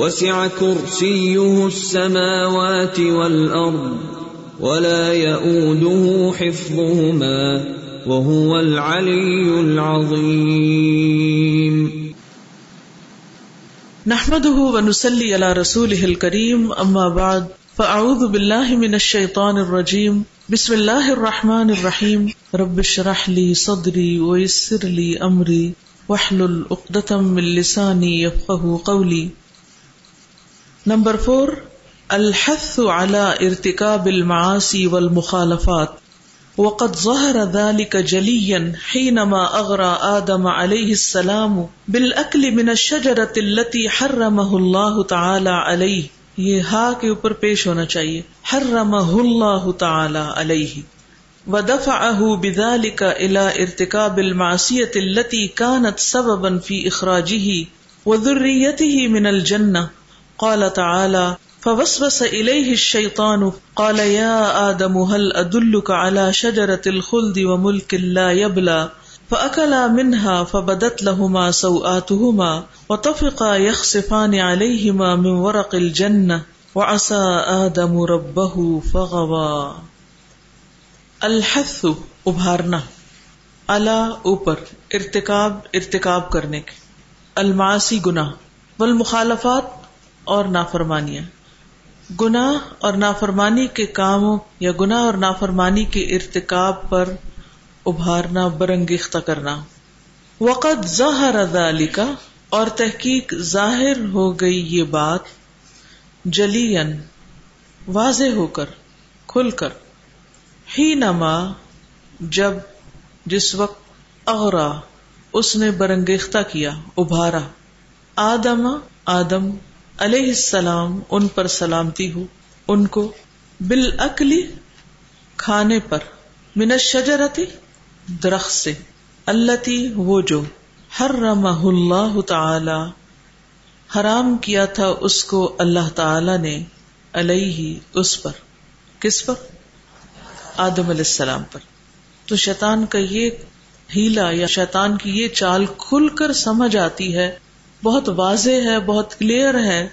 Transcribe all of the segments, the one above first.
وسع كرسيه السماوات والارض ولا يئوده حفظهما وهو العلي العظيم. نحمده ونسلي على رسوله الكريم اما بعد فاعوذ بالله من الشيطان الرجيم. بسم الله الرحمن الرحيم. رب اشرح لي صدري ويسر لي امري واحلل عقدة من لساني يفقهوا قولي. نمبر فور، الحث على ارتكاب المعاصي والمخالفات. وقد ظهر ذلك جليا حينما أغرى آدم عليه السلام بالأكل من الشجرة التي حرمه الله تعالى عليه. یہ ہا کے اوپر پیش ہونا چاہیے. حرمه الله تعالى عليه. ودفعه بذلك الى ارتكاب المعصية التي كانت سببا في اخراجه وذريته من الجنة. قال تعالى فوسوس إليه الشيطان قال يا آدم، هل أدلك على شجرة الخلد وملك لا يبلى فأكلا منها فبدت لهما سوآتهما وطفقا يخصفان عليهما من ورق الجنة وعسى آدم ربه فغوى الحث ابھارنا، الا اوپر، ارتکاب ارتکاب کرنے کے۔ المعاصی گناہ۔ والمخالفات اور نافرمانیاں۔ گناہ اور نافرمانی کے کاموں یا گناہ اور نافرمانی کے ارتکاب پر ابھارنا برنگیختہ کرنا۔ وقت ظاہر ذالک، اور تحقیق ظاہر ہو گئی یہ بات جلین واضح ہو کر، کھل کر۔ ہی نما جب جس وقت اغرا، اس نے برنگیختہ کیا، ابھارا۔ آدم آدم علیہ السلام ان پر سلامتی ہو، ان کو بالعقلی کھانے پر، من شجرتی درخت سے اللہ وہ جو ہر اللہ تعالی، حرام کیا تھا اس کو اللہ تعالی نے علیہ اس پر، کس پر؟ آدم علیہ السلام پر۔ تو شیطان کا یہ ہیلا یا شیطان کی یہ چال کھل کر سمجھ آتی ہے بہت واضح ہے، بہت کلیئر ہے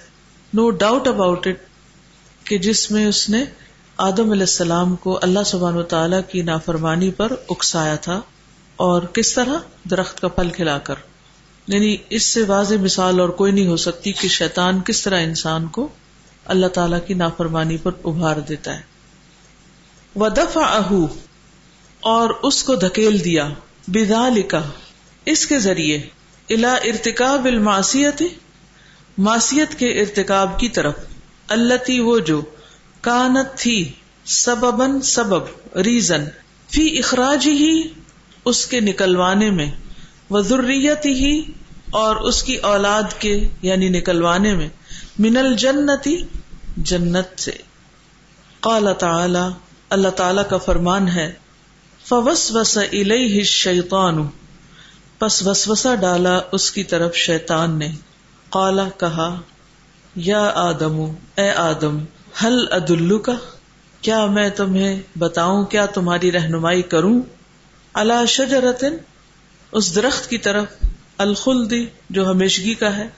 نو ڈاؤٹ اباؤٹ اٹ کہ جس میں اس نے آدم علیہ السلام کو اللہ سبحان و تعالی کی نافرمانی پر اکسایا تھا اور کس طرح؟ درخت کا پھل کھلا کر۔ یعنی اس سے واضح مثال اور کوئی نہیں ہو سکتی کہ شیطان کس طرح انسان کو اللہ تعالی کی نافرمانی پر ابھار دیتا ہے۔ ودفع اہو اور اس کو دھکیل دیا۔ بدا لکھا اس کے ذریعے۔ الا ارتکاب الماسیت معصیت کے ارتکاب کی طرف اللہ وہ جو کانت تھی سببن سبب، ریزن، فی اخراج ہی اس کے نکلوانے میں وہ ضروریت ہی اور اس کی اولاد کے یعنی نکلوانے میں، من الجنتی جنت سے۔ قال تعالی، اللہ تعالی کا فرمان ہے فوس وس الیہ الشیطان پس وسوسا ڈالا اس کی طرف شیطان نے۔ قالا، کہا، یا آدم، اے آدم حل ادلو کا کیا میں تمہیں بتاؤں کیا تمہاری رہنمائی کروں؟ اللہ شجرتن، اس درخت کی طرف الخلدی جو ہمیشگی کا ہے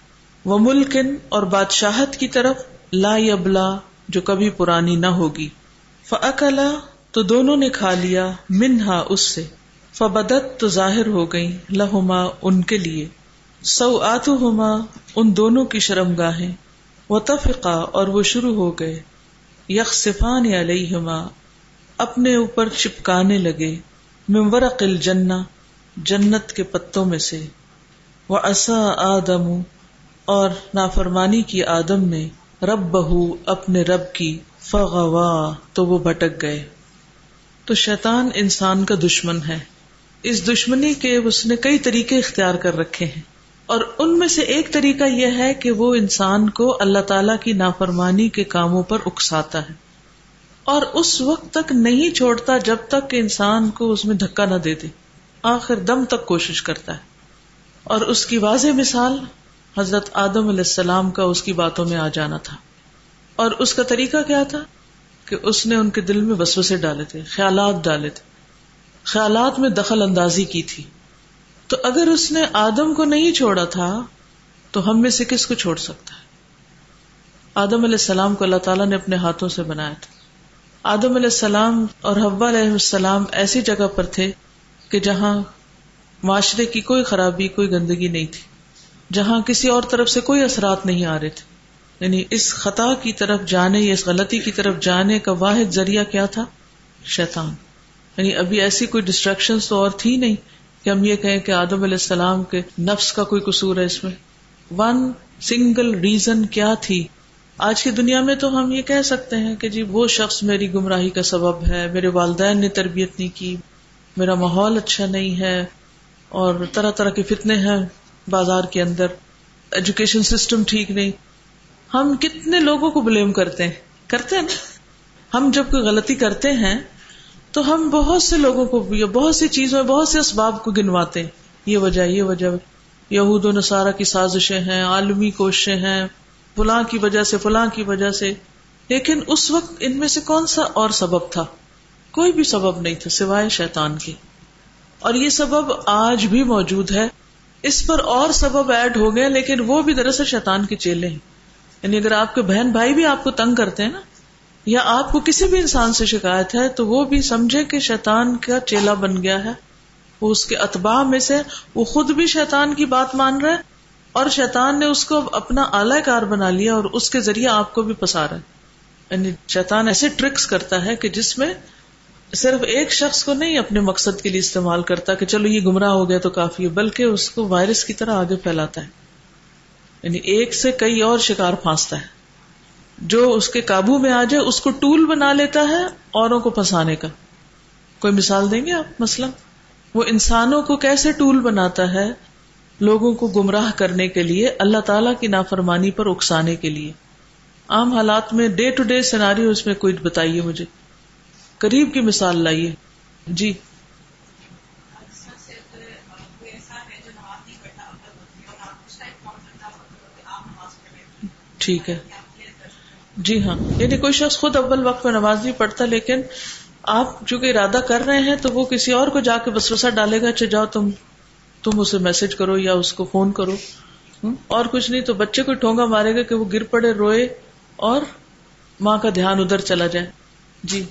وہ ملکن، اور بادشاہت کی طرف، لا یبلا، جو کبھی پرانی نہ ہوگی۔ فلا تو دونوں نے کھا لیا، منہا اس سے۔ فبدت تو ظاہر ہو گئی لہما ان کے لیے۔ سو آتو ہوما ان دونوں کی شرم گاہیں و تفقا اور وہ شروع ہو گئے۔ یک صفان علیہما اپنے اوپر چپکانے لگے۔ ممورق الجنہ، جنت کے پتوں میں سے۔ وہ اصا آدم اور نافرمانی کی آدم نے رب بہو اپنے رب کی فغوا تو وہ بھٹک گئے۔ تو شیطان انسان کا دشمن ہے۔ اس دشمنی کے اس نے کئی طریقے اختیار کر رکھے ہیں۔ اور ان میں سے ایک طریقہ یہ ہے کہ وہ انسان کو اللہ تعالی کی نافرمانی کے کاموں پر اکساتا ہے۔ اور اس وقت تک نہیں چھوڑتا جب تک کہ انسان کو اس میں دھکا نہ دے دے۔ آخر دم تک کوشش کرتا ہے۔ اور اس کی واضح مثال حضرت آدم علیہ السلام کا اس کی باتوں میں آ جانا تھا۔ اور اس کا طریقہ کیا تھا؟ کہ اس نے ان کے دل میں وسوسے ڈالے تھے، خیالات ڈالے تھے۔ خیالات میں دخل اندازی کی تھی۔ تو اگر اس نے آدم کو نہیں چھوڑا تھا، تو ہم میں سے کس کو چھوڑ سکتا ہے؟ آدم علیہ السلام کو اللہ تعالیٰ نے اپنے ہاتھوں سے بنایا تھا۔ آدم علیہ السلام اور حبا علیہ السلام ایسی جگہ پر تھے کہ جہاں معاشرے کی کوئی خرابی، کوئی گندگی نہیں تھی۔ جہاں کسی اور طرف سے کوئی اثرات نہیں آ رہے تھے۔ یعنی اس خطا کی طرف جانے یا اس غلطی کی طرف جانے کا واحد ذریعہ کیا تھا؟ شیطان۔ یعنی ابھی ایسی کوئی ڈسٹریکشن تو اور تھی نہیں کہ ہم یہ کہیں کہ آدم علیہ السلام کے نفس کا کوئی قصور ہے اس میں۔ ون سنگل ریزن کیا تھی؟ آج کی دنیا میں تو ہم یہ کہہ سکتے ہیں کہ جی وہ شخص میری گمراہی کا سبب ہے، میرے والدین نے تربیت نہیں کی، میرا ماحول اچھا نہیں ہے، اور طرح طرح کے فتنے ہیں بازار کے اندر۔ ایجوکیشن سسٹم ٹھیک نہیں۔ ہم کتنے لوگوں کو بلیم کرتے ہیں؟ کرتے ہیں نا؟ ہم جب کوئی غلطی کرتے ہیں تو ہم بہت سے لوگوں کو بہت سی چیزوں بہت سے اسباب کو گنواتے ہیں۔ یہ وجہ یہ وجہ یہود و نصارہ کی سازشیں ہیں، عالمی کوششیں ہیں، فلاں کی وجہ سے، فلاں کی وجہ سے۔ لیکن اس وقت ان میں سے کون سا اور سبب تھا؟ کوئی بھی سبب نہیں تھا، سوائے شیطان کی۔ اور یہ سبب آج بھی موجود ہے۔ اس پر اور سبب ایڈ ہو گئے، لیکن وہ بھی دراصل شیطان کے چیلے ہیں۔ یعنی اگر آپ کے بہن بھائی بھی آپ کو تنگ کرتے ہیں نا یا آپ کو کسی بھی انسان سے شکایت ہے تو وہ بھی سمجھے کہ شیطان کا چیلا بن گیا ہے۔ وہ اس کے اتباع میں سے، وہ خود بھی شیطان کی بات مان رہا ہے اور شیطان نے اس کو اپنا اعلی کار بنا لیا اور اس کے ذریعے آپ کو بھی پسا رہا ہے۔ یعنی شیطان ایسے ٹرکس کرتا ہے کہ جس میں صرف ایک شخص کو نہیں، اپنے مقصد کے لیے استعمال کرتا کہ چلو یہ گمراہ ہو گیا تو کافی ہے، بلکہ اس کو وائرس کی طرح آگے پھیلاتا ہے۔ یعنی ایک سے کئی اور شکار پھانستا ہے۔ جو اس کے قابو میں آ جائے اس کو ٹول بنا لیتا ہے اوروں کو پھنسانے کا۔ کوئی مثال دیں گے آپ؟ مسئلہ۔ وہ انسانوں کو کیسے ٹول بناتا ہے لوگوں کو گمراہ کرنے کے لیے، اللہ تعالی کی نافرمانی پر اکسانے کے لیے۔ عام حالات میں ڈے ٹو ڈے سیناری اس میں کوئی بتائیے مجھے۔ قریب کی مثال لائیے۔ جی۔ ٹھیک ہے۔ جی ہاں یعنی کوئی شخص خود اول وقت میں نماز نہیں پڑھتا، لیکن آپ چونکہ ارادہ کر رہے ہیں تو وہ کسی اور کو جا کے وسوسہ ڈالے گا اچھا جاؤ تم تم اسے میسج کرو یا اس کو فون کرو۔ اور کچھ نہیں تو بچے کو ٹھونگا مارے گا کہ وہ گر پڑے، روئے اور ماں کا دھیان ادھر چلا جائے۔ جی۔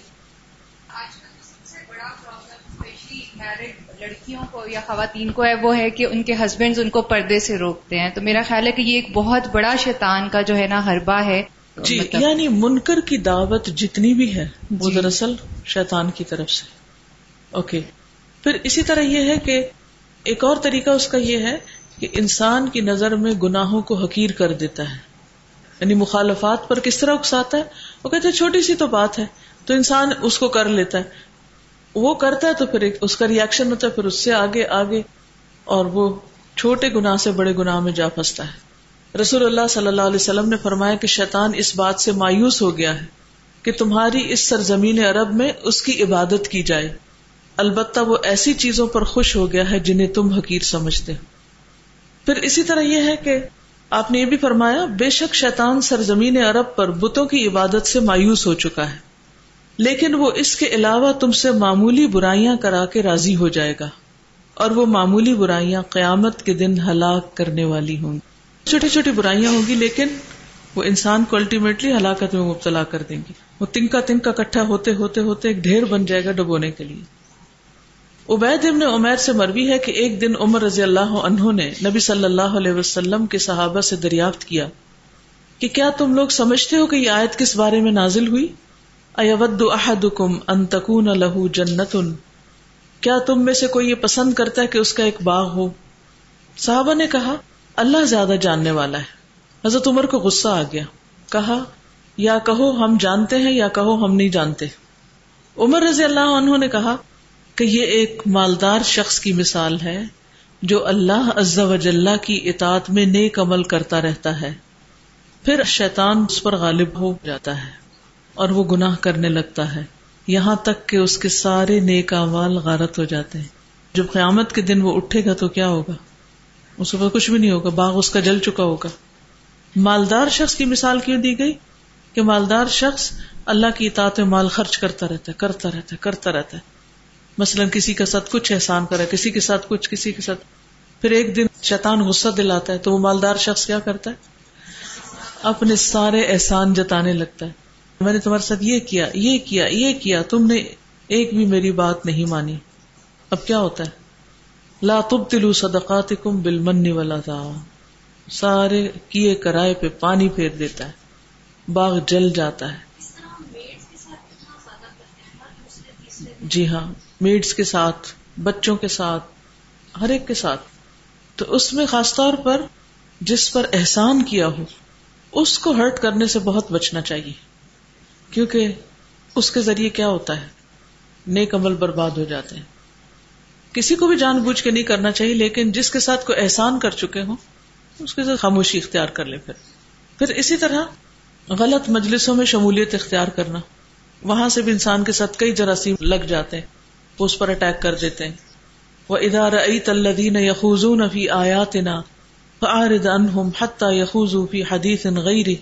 لڑکیوں کو یا خواتین کو ہے، وہ ہے کہ ان کے ہسبینڈ ان کو پردے سے روکتے ہیں۔ تو میرا خیال ہے کہ یہ ایک بہت بڑا شیطان کا جو ہے نا ہربا ہے۔ جی مطلب یعنی منکر کی دعوت جتنی بھی ہے وہ جی۔ دراصل شیطان کی طرف سے۔ اوکے۔ پھر اسی طرح یہ ہے کہ ایک اور طریقہ اس کا یہ ہے کہ انسان کی نظر میں گناہوں کو حقیر کر دیتا ہے۔ یعنی مخالفات پر کس طرح اکساتا ہے؟ وہ کہتے چھوٹی سی تو بات ہے تو انسان اس کو کر لیتا ہے۔ وہ کرتا ہے تو پھر اس کا ریئیکشن ہوتا ہے پھر اس سے آگے آگے اور وہ چھوٹے گنا سے بڑے گناہ میں جا پھنستا ہے۔ رسول اللہ صلی اللہ علیہ وسلم نے فرمایا کہ شیطان اس بات سے مایوس ہو گیا ہے کہ تمہاری اس سرزمین عرب میں اس کی عبادت کی جائے۔ البتہ وہ ایسی چیزوں پر خوش ہو گیا ہے جنہیں تم حقیر سمجھتے ہو۔ پھر اسی طرح یہ ہے کہ آپ نے یہ بھی فرمایا، بے شک شیطان سرزمین عرب پر بتوں کی عبادت سے مایوس ہو چکا ہے۔ لیکن وہ اس کے علاوہ تم سے معمولی برائیاں کرا کے راضی ہو جائے گا اور وہ معمولی برائیاں قیامت کے دن ہلاک کرنے والی ہوں گی۔ چھوٹی چھوٹی برائیاں ہوں گی لیکن وہ انسان کو الٹیمیٹلی ہلاکت میں مبتلا کر دیں گی۔ وہ تنکا تنکا کٹھا ہوتے ہوتے ہوتے ایک ڈھیر بن جائے گا ڈبونے کے لیے۔ عبید ابن عمیر سے مروی ہے کہ ایک دن عمر رضی اللہ عنہ نے نبی صلی اللہ علیہ وسلم کے صحابہ سے دریافت کیا کہ کیا تم لوگ سمجھتے ہو کہ یہ آیت کس بارے میں نازل ہوئی؟ ایود احدکم ان تکون لہو جنتن۔ کیا تم میں سے کوئی یہ پسند کرتا ہے کہ اس کا ایک باغ ہو؟ صحابہ نے کہا اللہ زیادہ جاننے والا ہے۔ حضرت عمر کو غصہ آ گیا۔ کہا، یا کہو ہم جانتے ہیں یا کہو ہم نہیں جانتے۔ عمر رضی اللہ عنہ نے کہا کہ یہ ایک مالدار شخص کی مثال ہے جو اللہ عز و جلہ کی اطاعت میں نیک عمل کرتا رہتا ہے۔ پھر شیطان اس پر غالب ہو جاتا ہے اور وہ گناہ کرنے لگتا ہے۔ یہاں تک کہ اس کے سارے نیک امال غارت ہو جاتے ہیں۔ جب قیامت کے دن وہ اٹھے گا تو کیا ہوگا؟ اس پر کچھ بھی نہیں ہوگا، باغ اس کا جل چکا ہوگا۔ مالدار شخص کی مثال کیوں دی گئی؟ کہ مالدار شخص اللہ کی اطاعت میں مال خرچ کرتا رہتا ہے، کرتا رہتا ہے، کرتا رہتا ہے۔ مثلاً کسی کے ساتھ کچھ احسان کرا کسی کے ساتھ کچھ، کسی کے ساتھ۔ پھر ایک دن شیطان غصہ دلاتا ہے تو وہ مالدار شخص کیا کرتا ہے؟ اپنے سارے احسان جتانے لگتا ہے۔ میں نے تمہارے ساتھ یہ کیا یہ کیا یہ کیا، تم نے ایک بھی میری بات نہیں مانی۔ اب کیا ہوتا ہے؟ لا تبتلوا صدقاتکم بالمن والاذا سارے کیے کرائے پہ پانی پھیر دیتا ہے، باغ جل جاتا ہے۔ جی ہاں میڈس کے ساتھ، بچوں کے ساتھ، ہر ایک کے ساتھ۔ تو اس میں خاص طور پر جس پر احسان کیا ہو، اس کو ہرٹ کرنے سے بہت بچنا چاہیے۔ کیونکہ اس کے ذریعے کیا ہوتا ہے؟ نیک عمل برباد ہو جاتے ہیں۔ کسی کو بھی جان بوجھ کے نہیں کرنا چاہیے، لیکن جس کے ساتھ کوئی احسان کر چکے ہوں، اس کے ساتھ خاموشی اختیار کر لے پھر۔ پھر اسی طرح غلط مجلسوں میں شمولیت اختیار کرنا۔ وہاں سے بھی انسان کے ساتھ کئی جراثیم لگ جاتے ہیں، وہ اس پر اٹیک کر دیتے ہیں۔ وہ ادارہ تلدین یخوزون فی آیاتنا فعارض عنہم حتی یخوزو فی حدیث غیری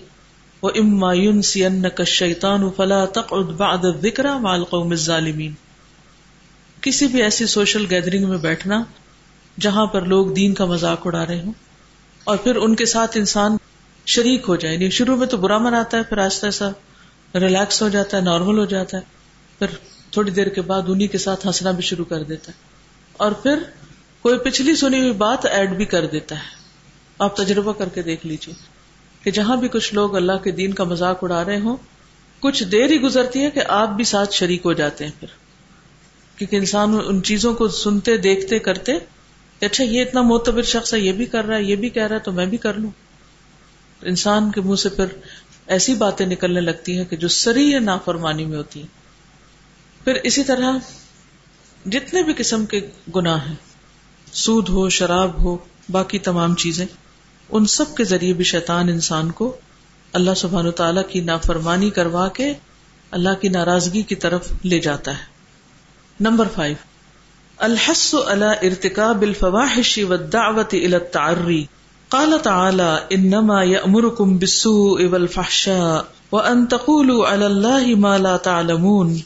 و اما ینسینک الشیطان فلا تقعد بعد الذکر مع القوم الظالمین کسی بھی ایسی سوشل گیدرنگ میں بیٹھنا جہاں پر لوگ دین کا مذاق اڑا رہے ہوں اور پھر ان کے ساتھ انسان شریک ہو جائے۔ یعنی شروع میں تو برا مناتا ہے، پھر آہستہ آہستہ ریلیکس ہو جاتا ہے نارمل ہو جاتا ہے، پھر تھوڑی دیر کے بعد انہیں کے ساتھ ہنسنا بھی شروع کر دیتا ہے۔ اور پھر کوئی پچھلی سنی ہوئی بات ایڈ بھی کر دیتا ہے۔ آپ تجربہ کر کے دیکھ لیجیے کہ جہاں بھی کچھ لوگ اللہ کے دین کا مذاق اڑا رہے ہوں، کچھ دیر ہی گزرتی ہے کہ آپ بھی ساتھ شریک ہو جاتے ہیں پھر۔ کیونکہ انسان ان چیزوں کو سنتے، دیکھتے، کرتے اچھا یہ اتنا معتبر شخص ہے، یہ بھی کر رہا ہے، یہ بھی کہہ رہا ہے، تو میں بھی کر لوں۔ انسان کے منہ سے پھر ایسی باتیں نکلنے لگتی ہیں کہ جو سری یا نافرمانی میں ہوتی ہیں۔ پھر اسی طرح جتنے بھی قسم کے گناہ ہیں، سود ہو، شراب ہو، باقی تمام چیزیں، ان سب کے ذریعے بھی شیطان انسان کو اللہ سبحان و تعالی کی نافرمانی کروا کے اللہ کی ناراضگی کی طرف لے جاتا ہے۔ Number five. الحس على ارتكاب الفواحش والدعوة الى التعري قال تعالى انما يأمركم بالسوء والفحشاء وان تقولوا على الله ما لا تعلمون۔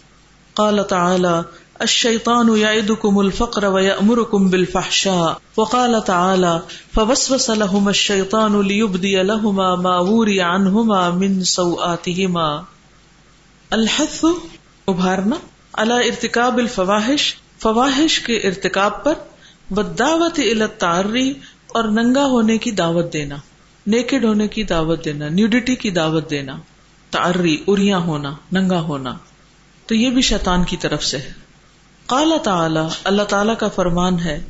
قال تعالى الشيطان يعدكم الفقر ويأمركم بالفحشاء۔ وقال تعالى فوسوس لهما الشيطان ليبدي لهما ما وري عنهما من سوآتهما۔ الحث، ابھارنا۔ اللہ ارتکاب الفواہش فواہش کے ارتکاب پر بدعوت التاری اور ننگا ہونے کی دعوت دینا، نیکڈ ہونے کی دعوت دینا، نیوڈیٹی کی دعوت دینا تاری اریا ہونا، ننگا ہونا، تو یہ بھی شیطان کی طرف سے ہے۔ قال تعالی، اللہ تعالی کا فرمان ہے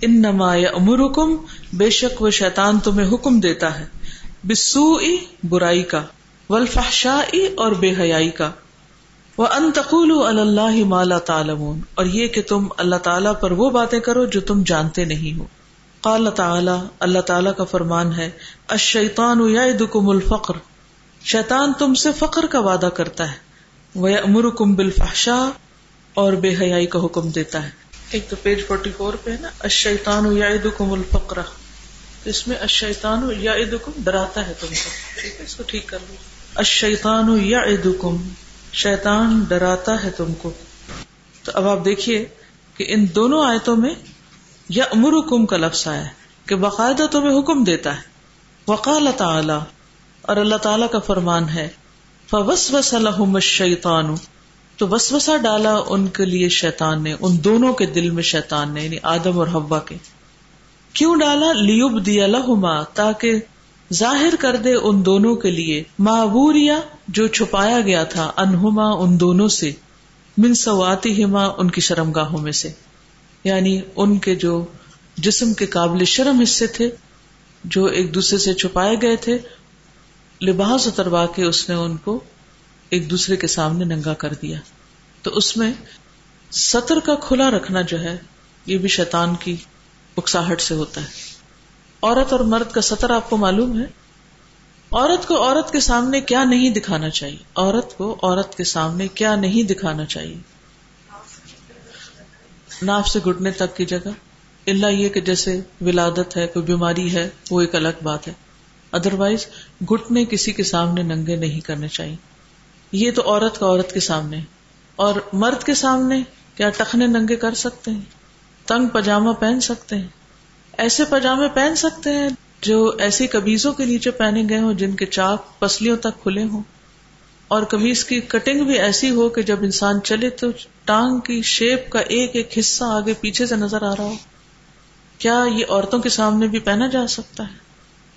ان نما امرکم بے شک وہ شیطان تمہیں حکم دیتا ہے بسو برائی کا ولفشا اور بے حیائی کا۔ وہ انتقول اللہ مالا تعالمون اور یہ کہ تم اللہ تعالیٰ پر وہ باتیں کرو جو تم جانتے نہیں ہو۔ قال تعالی اللہ تعالیٰ کا فرمان ہے اشیطان یعدکم الفقر۔ شیطان تم سے فقر کا وعدہ کرتا ہے۔ وہ امرکم بالفحشاء اور بے حیائی کا حکم دیتا ہے۔ ایک تو پیج فورٹی فور پہ ہے نا اشیطان یعدکم الفقر۔ اس میں اشیطان یعدکم ڈراتا ہے تم کو۔ ٹھیک ہے، اس کو ٹھیک کر لو۔ اشیطان یعدکم شیطان ڈراتا ہے تم کو۔ تو اب آپ دیکھیے کہ ان دونوں آیتوں میں یا امر حکم کا لفظ آیا کہ باقاعدہ تمہیں حکم دیتا ہے۔ وقال تعالی، اور اللہ تعالی کا فرمان ہے فوس وس الحم تو وسوسا ڈالا ان کے لیے شیطان نے، ان دونوں کے دل میں شیطان نے یعنی آدم اور ہوا کے۔ کیوں ڈالا؟ لیوب دیا لہما تاکہ ظاہر کر دے ان دونوں کے لیے معبوریا جو چھپایا گیا تھا، انہما، ان دونوں سے، من سواتی ہما ان کی شرم گاہوں میں سے۔ یعنی ان کے جو جسم کے قابل شرم حصے تھے، جو ایک دوسرے سے چھپائے گئے تھے، لباس اتروا کے اس نے ان کو ایک دوسرے کے سامنے ننگا کر دیا۔ تو اس میں سطر کا کھلا رکھنا جو ہے، یہ بھی شیطان کی اکساہٹ سے ہوتا ہے۔ عورت اور مرد کا سطر آپ کو معلوم ہے؟ عورت کو عورت کے سامنے کیا نہیں دکھانا چاہیے۔ عورت کو عورت کے سامنے کیا نہیں دکھانا چاہیے۔ ناف سے گٹنے تک کی جگہ۔ اللہ یہ کہ جیسے ولادت ہے، کوئی بیماری ہے، وہ ایک الگ بات ہے۔ ادر وائز گٹنے کسی کے سامنے ننگے نہیں کرنے چاہیے۔ یہ تو عورت کا عورت کے سامنے اور مرد کے سامنے کیا ٹخنے ننگے کر سکتے ہیں؟ تنگ پاجامہ پہن سکتے ہیں۔ ایسے پاجامے پہن سکتے ہیں جو ایسی کبیزوں کے نیچے پہنے گئے ہوں جن کے چاک پسلیوں تک کھلے ہوں۔ اور کمیز کی کٹنگ بھی ایسی ہو کہ جب انسان چلے تو ٹانگ کی شیپ کا ایک ایک حصہ آگے پیچھے سے نظر آ رہا ہو۔ کیا یہ عورتوں کے سامنے بھی پہنا جا سکتا ہے؟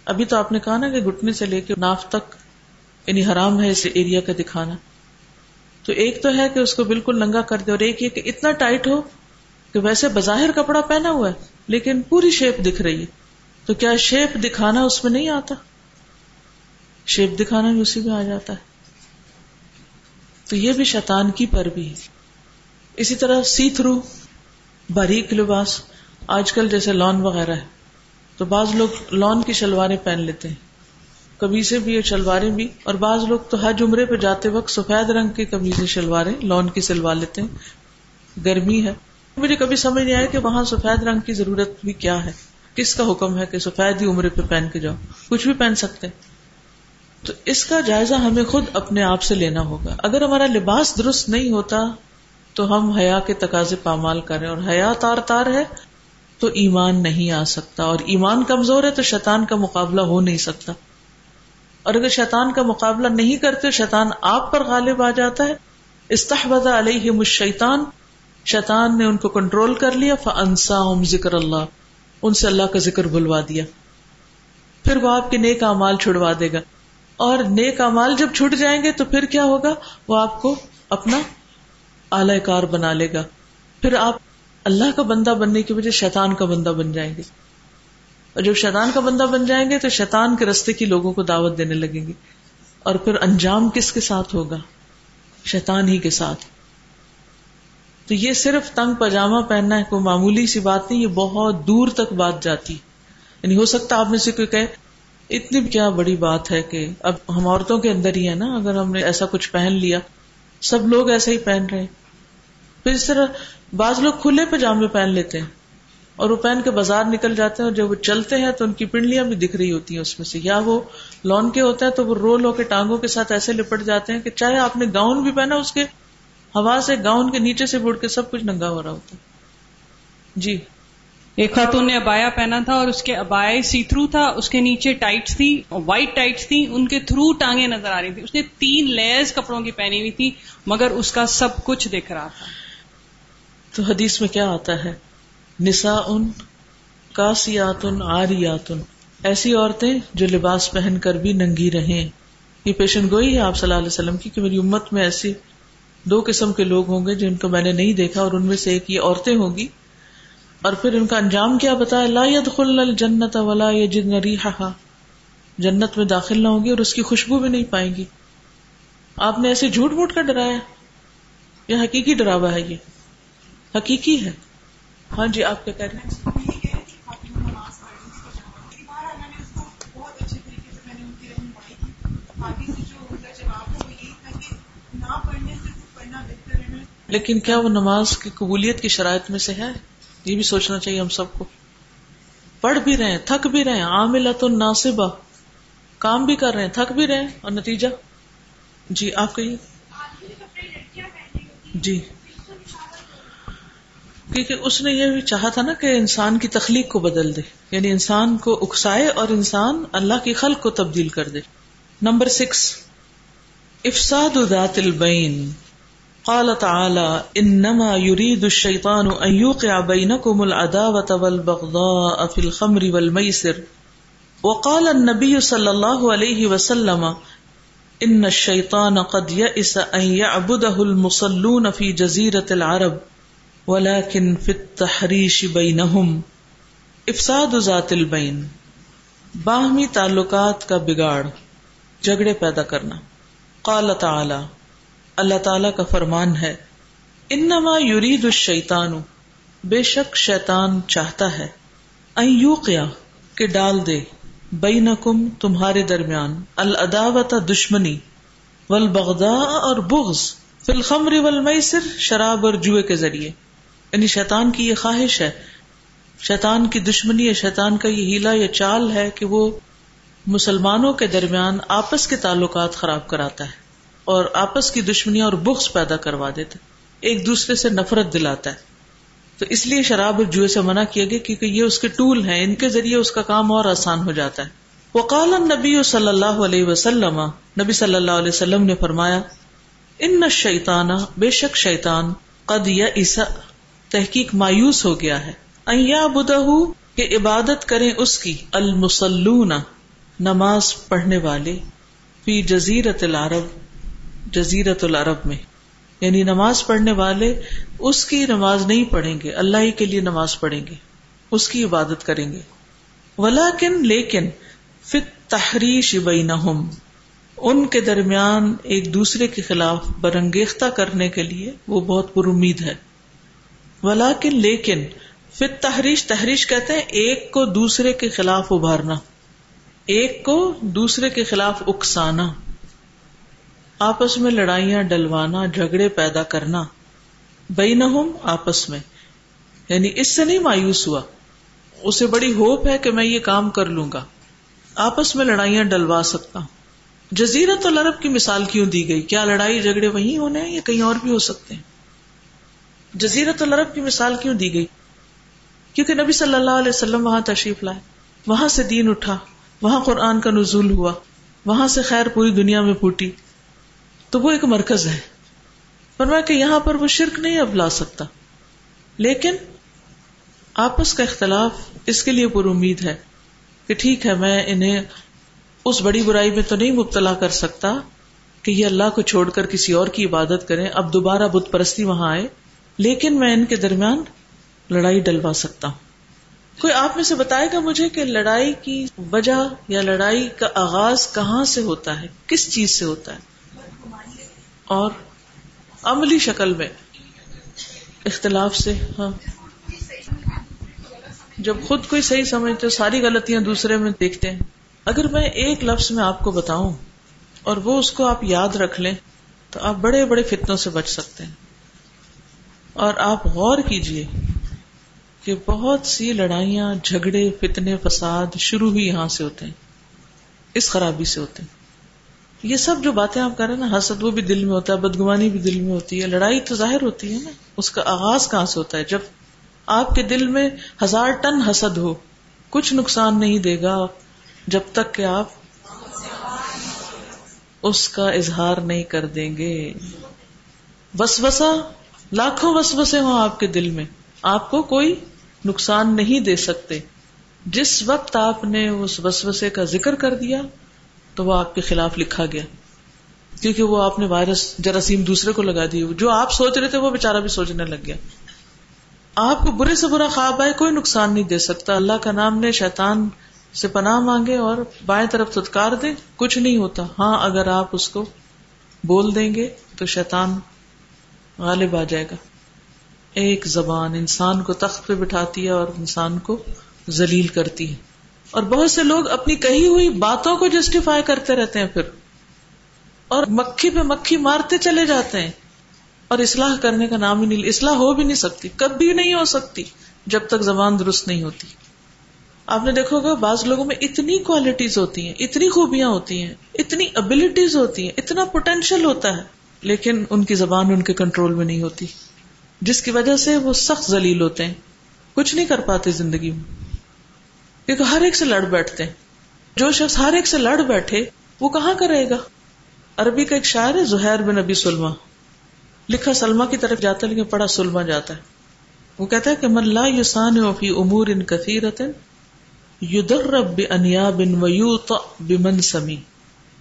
ابھی تو آپ نے کہا نا کہ گٹنے سے لے کے ناف تک یعنی حرام ہے اس ایریا کا دکھانا۔ تو ایک تو ہے کہ اس کو بالکل ننگا کر دے اور ایک یہ کہ اتنا ٹائٹ ہو کہ ویسے بظاہر کپڑا پہنا ہوا ہے۔ لیکن پوری شیپ دکھ رہی ہے۔ تو کیا شیپ دکھانا اس میں نہیں آتا؟ شیپ دکھانا بھی اسی میں آ جاتا ہے۔ تو یہ بھی شیطان کی پر بھی اسی طرح سی تھرو، باریک لباس۔ آج کل جیسے لان وغیرہ ہے۔ تو بعض لوگ لان کی شلواریں پہن لیتے ہیں۔ کمیزیں بھی اور شلواریں بھی۔ اور بعض لوگ تو حج عمرے پہ جاتے وقت سفید رنگ کی کمیزیں شلواریں لان کی سلوا لیتے ہیں۔ گرمی ہے۔ مجھے کبھی سمجھ نہیں آیا کہ وہاں سفید رنگ کی ضرورت بھی کیا ہے۔ کس کا حکم ہے کہ سفید ہی عمرے پہ پہن کے جاؤ؟ کچھ بھی پہن سکتے۔ تو اس کا جائزہ ہمیں خود اپنے آپ سے لینا ہوگا۔ اگر ہمارا لباس درست نہیں ہوتا، تو ہم حیا کے تقاضے پامال کریں اور حیا تار تار ہے، تو ایمان نہیں آ سکتا۔ اور ایمان کمزور ہے، تو شیطان کا مقابلہ ہو نہیں سکتا۔ اور اگر شیطان کا مقابلہ نہیں کرتے، شیطان آپ پر غالب آ جاتا ہے۔ استحبد علیہ مشیطان شیطان نے ان کو کنٹرول کر لیا فنسا ذکر اللہ ان سے اللہ کا ذکر بلوا دیا۔ پھر وہ آپ کے نیک امال چھڑوا دے گا۔ اور نیک امال جب چھٹ جائیں گے تو پھر کیا ہوگا؟ وہ آپ کو اپنا اعلی کار بنا لے گا۔ پھر آپ اللہ کا بندہ بننے کی وجہ شیطان کا بندہ بن جائیں گے۔ اور جب شیطان کا بندہ بن جائیں گے تو شیطان کے رستے کی لوگوں کو دعوت دینے لگیں گے۔ اور پھر انجام کس کے ساتھ ہوگا؟ شیطان ہی کے ساتھ۔ تو یہ صرف تنگ پاجامہ پہننا ہے، کوئی معمولی سی بات نہیں، یہ بہت دور تک بات جاتی۔ یعنی ہو سکتا آپ میں سے کوئی کہ اتنی کیا بڑی بات ہے کہ اب ہم عورتوں کے اندر ہی ہے نا، اگر ہم نے ایسا کچھ پہن لیا، سب لوگ ایسا ہی پہن رہے ہیں۔ پھر اس طرح بعض لوگ کھلے پاجامے پہن لیتے ہیں اور وہ پہن کے بازار نکل جاتے ہیں اور جب وہ چلتے ہیں تو ان کی پنڈلیاں بھی دکھ رہی ہوتی ہیں اس میں سے۔ یا وہ لون کے ہوتے ہیں تو وہ رول ہو کے ٹانگوں کے ساتھ ایسے لپٹ جاتے ہیں کہ چاہے آپ نے گاؤن بھی پہنا، اس کے ہوا سے گاؤن کے نیچے سے بڑھ کے سب کچھ ننگا ہو رہا ہوتا ہے۔ جی۔ ایک خاتون نے ابایا پہنا تھا اور اس کے ابایا سی تھرو تھا اس کے نیچے ٹائٹس تھی وائٹ ٹائٹس تھی ان کے تھرو ٹانگیں نظر آ رہی تھی اس نے تین لیئرز کپڑوں کی پہنی ہوئی تھی مگر اس کا سب کچھ دکھ رہا تھا۔ تو حدیث میں کیا آتا ہے؟ نسا ان کاسیاتن آریاتن ایسی عورتیں جو لباس پہن کر بھی ننگی رہیں۔ یہ پیشن گوئی ہے آپ صلی اللہ علیہ وسلم کی کہ میری امت میں ایسی دو قسم کے لوگ ہوں گے جن کو میں نے نہیں دیکھا اور ان میں سے ایک یہ عورتیں ہوں گی اور پھر ان کا انجام کیا بتایا لا يدخل الجنت ولا يجدن ريحها۔ جنت میں داخل نہ ہوگی اور اس کی خوشبو بھی نہیں پائیں گی۔ آپ نے ایسے جھوٹ موٹ کر ڈرایا؟ یہ حقیقی ڈراوا ہے یہ۔ حقیقی ہے۔ ہاں جی آپ کیا کہہ رہے ہیں؟ لیکن کیا وہ نماز کی قبولیت کی شرائط میں سے ہے؟ یہ بھی سوچنا چاہیے ہم سب کو۔ پڑھ بھی رہے تھک بھی رہے عاملہ تو ناصبہ۔ کام بھی کر رہے ہیں، تھک بھی رہے اور نتیجہ؟ جی آپ کہیے۔ جی۔ کیونکہ اس نے یہ بھی چاہا تھا نا کہ انسان کی تخلیق کو بدل دے۔ یعنی انسان کو اکسائے اور انسان اللہ کی خلق کو تبدیل کر دے۔ Number six. افساد ذات البین۔ قال تعالى انما يريد الشيطان ان يوقع بينكم العداوه والبغضاء في الخمر والميسر. وقال النبی صلی اللہ علیہ وسلم ان الشیطان قد یئس ان یعبده المصلون فی جزیرت العرب، ولكن في التحریش بینہم افساد ذات البین، باہمی تعلقات کا بگاڑ، جھگڑے پیدا کرنا۔ قال تعالی اللہ تعالی کا فرمان ہے، انما یرید الشیطان، بے شک شیطان چاہتا ہے، ان یوقیا، کہ ڈال دے، بینکم تمہارے درمیان العداوت دشمنی، والبغضاء اور بغض، فی الخمر والمیسر، شراب اور جوئے کے ذریعے۔ یعنی شیطان کی یہ خواہش ہے، شیطان کی دشمنی یا شیطان کا یہ ہیلا یا چال ہے کہ وہ مسلمانوں کے درمیان آپس کے تعلقات خراب کراتا ہے۔ اور آپس کی دشمنی اور بغض پیدا کروا دیتا ہے ایک دوسرے سے نفرت دلاتا ہے۔ تو اس لیے شراب اور جوئے سے منع کیا گیا کیونکہ یہ اس کے ٹول ہیں، ان کے ذریعے اس کا کام اور آسان ہو جاتا ہے۔ وقال نبی صلی اللہ علیہ وسلم، نبی صلی اللہ علیہ وسلم نے فرمایا، ان شیطان بے شک شیطان، قد یا عیسا تحقیق مایوس ہو گیا ہے۔ ایا بدہ کہ عبادت کریں اس کی المسلون نماز پڑھنے والے، فی جزیرت العرب۔ جزیرت العرب میں۔ یعنی نماز پڑھنے والے اس کی نماز نہیں پڑھیں گے، اللہ ہی کے لیے نماز پڑھیں گے، اس کی عبادت کریں گے۔ ولاکن لیکن فت تحریش بینہم، ان کے درمیان ایک دوسرے کے خلاف برنگیختہ کرنے کے لیے وہ بہت پر امید ہے۔ ولاکن لیکن فت تحریش تحریش کہتے ہیں ایک کو دوسرے کے خلاف ابھارنا، ایک کو دوسرے کے خلاف اکسانا۔ آپس میں لڑائیاں، ڈلوانا، جھگڑے پیدا کرنا۔ بئی نہ آپس میں۔ یعنی اس سے نہیں مایوس ہوا۔ اسے بڑی ہوپ ہے کہ میں یہ کام کر لوں گا۔ آپس میں لڑائیاں ڈلوا سکتا ہوں۔ جزیرت العرب کی مثال کیوں دی گئی؟ کیا لڑائی جھگڑے وہیں ہونے ہیں یا کہیں اور بھی ہو سکتے ہیں؟ جزیرت العرب کی مثال کیوں دی گئی؟ کیونکہ نبی صلی اللہ علیہ وسلم وہاں تشریف لائے۔ وہاں سے دین اٹھا۔ وہاں قرآن کا نزول ہوا۔ وہاں سے خیر پوری دنیا میں پھوٹی۔ تو وہ ایک مرکز ہے۔ فرمایا کہ یہاں پر وہ شرک نہیں اب لا سکتا۔ لیکن آپس کا اختلاف اس کے لیے پر امید ہے کہ ٹھیک ہے، میں انہیں اس بڑی برائی میں تو نہیں مبتلا کر سکتا کہ یہ اللہ کو چھوڑ کر کسی اور کی عبادت کریں۔ اب دوبارہ بت پرستی وہاں آئے، لیکن میں ان کے درمیان لڑائی ڈلوا سکتا ہوں۔ کوئی آپ میں سے بتائے گا مجھے کہ لڑائی کی وجہ یا لڑائی کا آغاز کہاں سے ہوتا ہے؟ کس چیز سے ہوتا ہے؟ اور عملی شکل میں اختلاف سے ہاں۔ جب خود کوئی صحیح سمجھتے ساری غلطیاں دوسرے میں دیکھتے ہیں۔ اگر میں ایک لفظ میں آپ کو بتاؤں اور وہ اس کو آپ یاد رکھ لیں، تو آپ بڑے بڑے فتنوں سے بچ سکتے ہیں۔ اور آپ غور کیجیے کہ بہت سی لڑائیاں، جھگڑے، فتنے، فساد شروع ہی یہاں سے ہوتے ہیں، اس خرابی سے ہوتے ہیں۔ یہ سب جو باتیں آپ کر رہے ہیں نا، حسد وہ بھی دل میں ہوتا ہے، بدگمانی بھی دل میں ہوتی ہے، لڑائی تو ظاہر ہوتی ہے نا، اس کا آغاز کہاں سے ہوتا ہے؟ جب آپ کے دل میں ہزار ٹن حسد ہو، کچھ نقصان نہیں دے گا جب تک کہ آپ اس کا اظہار نہیں کر دیں گے۔ وسوسا لاکھوں وسوسے ہوں آپ کے دل میں۔ آپ کو کوئی نقصان نہیں دے سکتے۔ جس وقت آپ نے اس وسوسے کا ذکر کر دیا تو وہ آپ کے خلاف لکھا گیا۔ کیونکہ وہ آپ نے وائرس جراثیم دوسرے کو لگا دی۔ جو آپ سوچ رہے تھے وہ بےچارا بھی سوچنے لگ گیا۔ آپ کو برے سے برا خواب آئے، کوئی نقصان نہیں دے سکتا۔ اللہ کا نام نے شیطان سے پناہ مانگے اور بائیں طرف تتکار دے، کچھ نہیں ہوتا۔ ہاں اگر آپ اس کو بول دیں گے تو شیطان غالب آ جائے گا۔ ایک زبان انسان کو تخت پہ بٹھاتی ہے اور انسان کو ذلیل کرتی ہے۔ اور بہت سے لوگ اپنی کہی ہوئی باتوں کو جسٹیفائی کرتے رہتے ہیں پھر اور مکھی پہ مکھی مارتے چلے جاتے ہیں اور اصلاح کرنے کا نام ہی نہیں، اصلاح ہو بھی نہیں سکتی کب بھی نہیں ہو سکتی جب تک زبان درست نہیں ہوتی۔ آپ نے دیکھو گا بعض لوگوں میں اتنی کوالٹیز ہوتی ہیں، اتنی خوبیاں ہوتی ہیں، اتنی ابلیٹیز ہوتی ہیں، اتنا پوٹینشیل ہوتا ہے، لیکن ان کی زبان ان کے کنٹرول میں نہیں ہوتی، جس کی وجہ سے وہ سخت ذلیل ہوتے ہیں، کچھ نہیں کر پاتے زندگی میں۔ کیونکہ ہر ایک سے لڑ بیٹھتے ہیں۔ جو شخص ہر ایک سے لڑ بیٹھے، وہ کہاں کا رہے گا؟ عربی کا ایک شاعر ہے، زہیر بن نبی سلما لکھا سلما کی طرف جاتا ہے، لیکن پڑا سلما جاتا ہے۔ وہ کہتا ہے کہ من لا یسان فی امور ان کثیرت یدرب انیا بن ویوت بمن سمی۔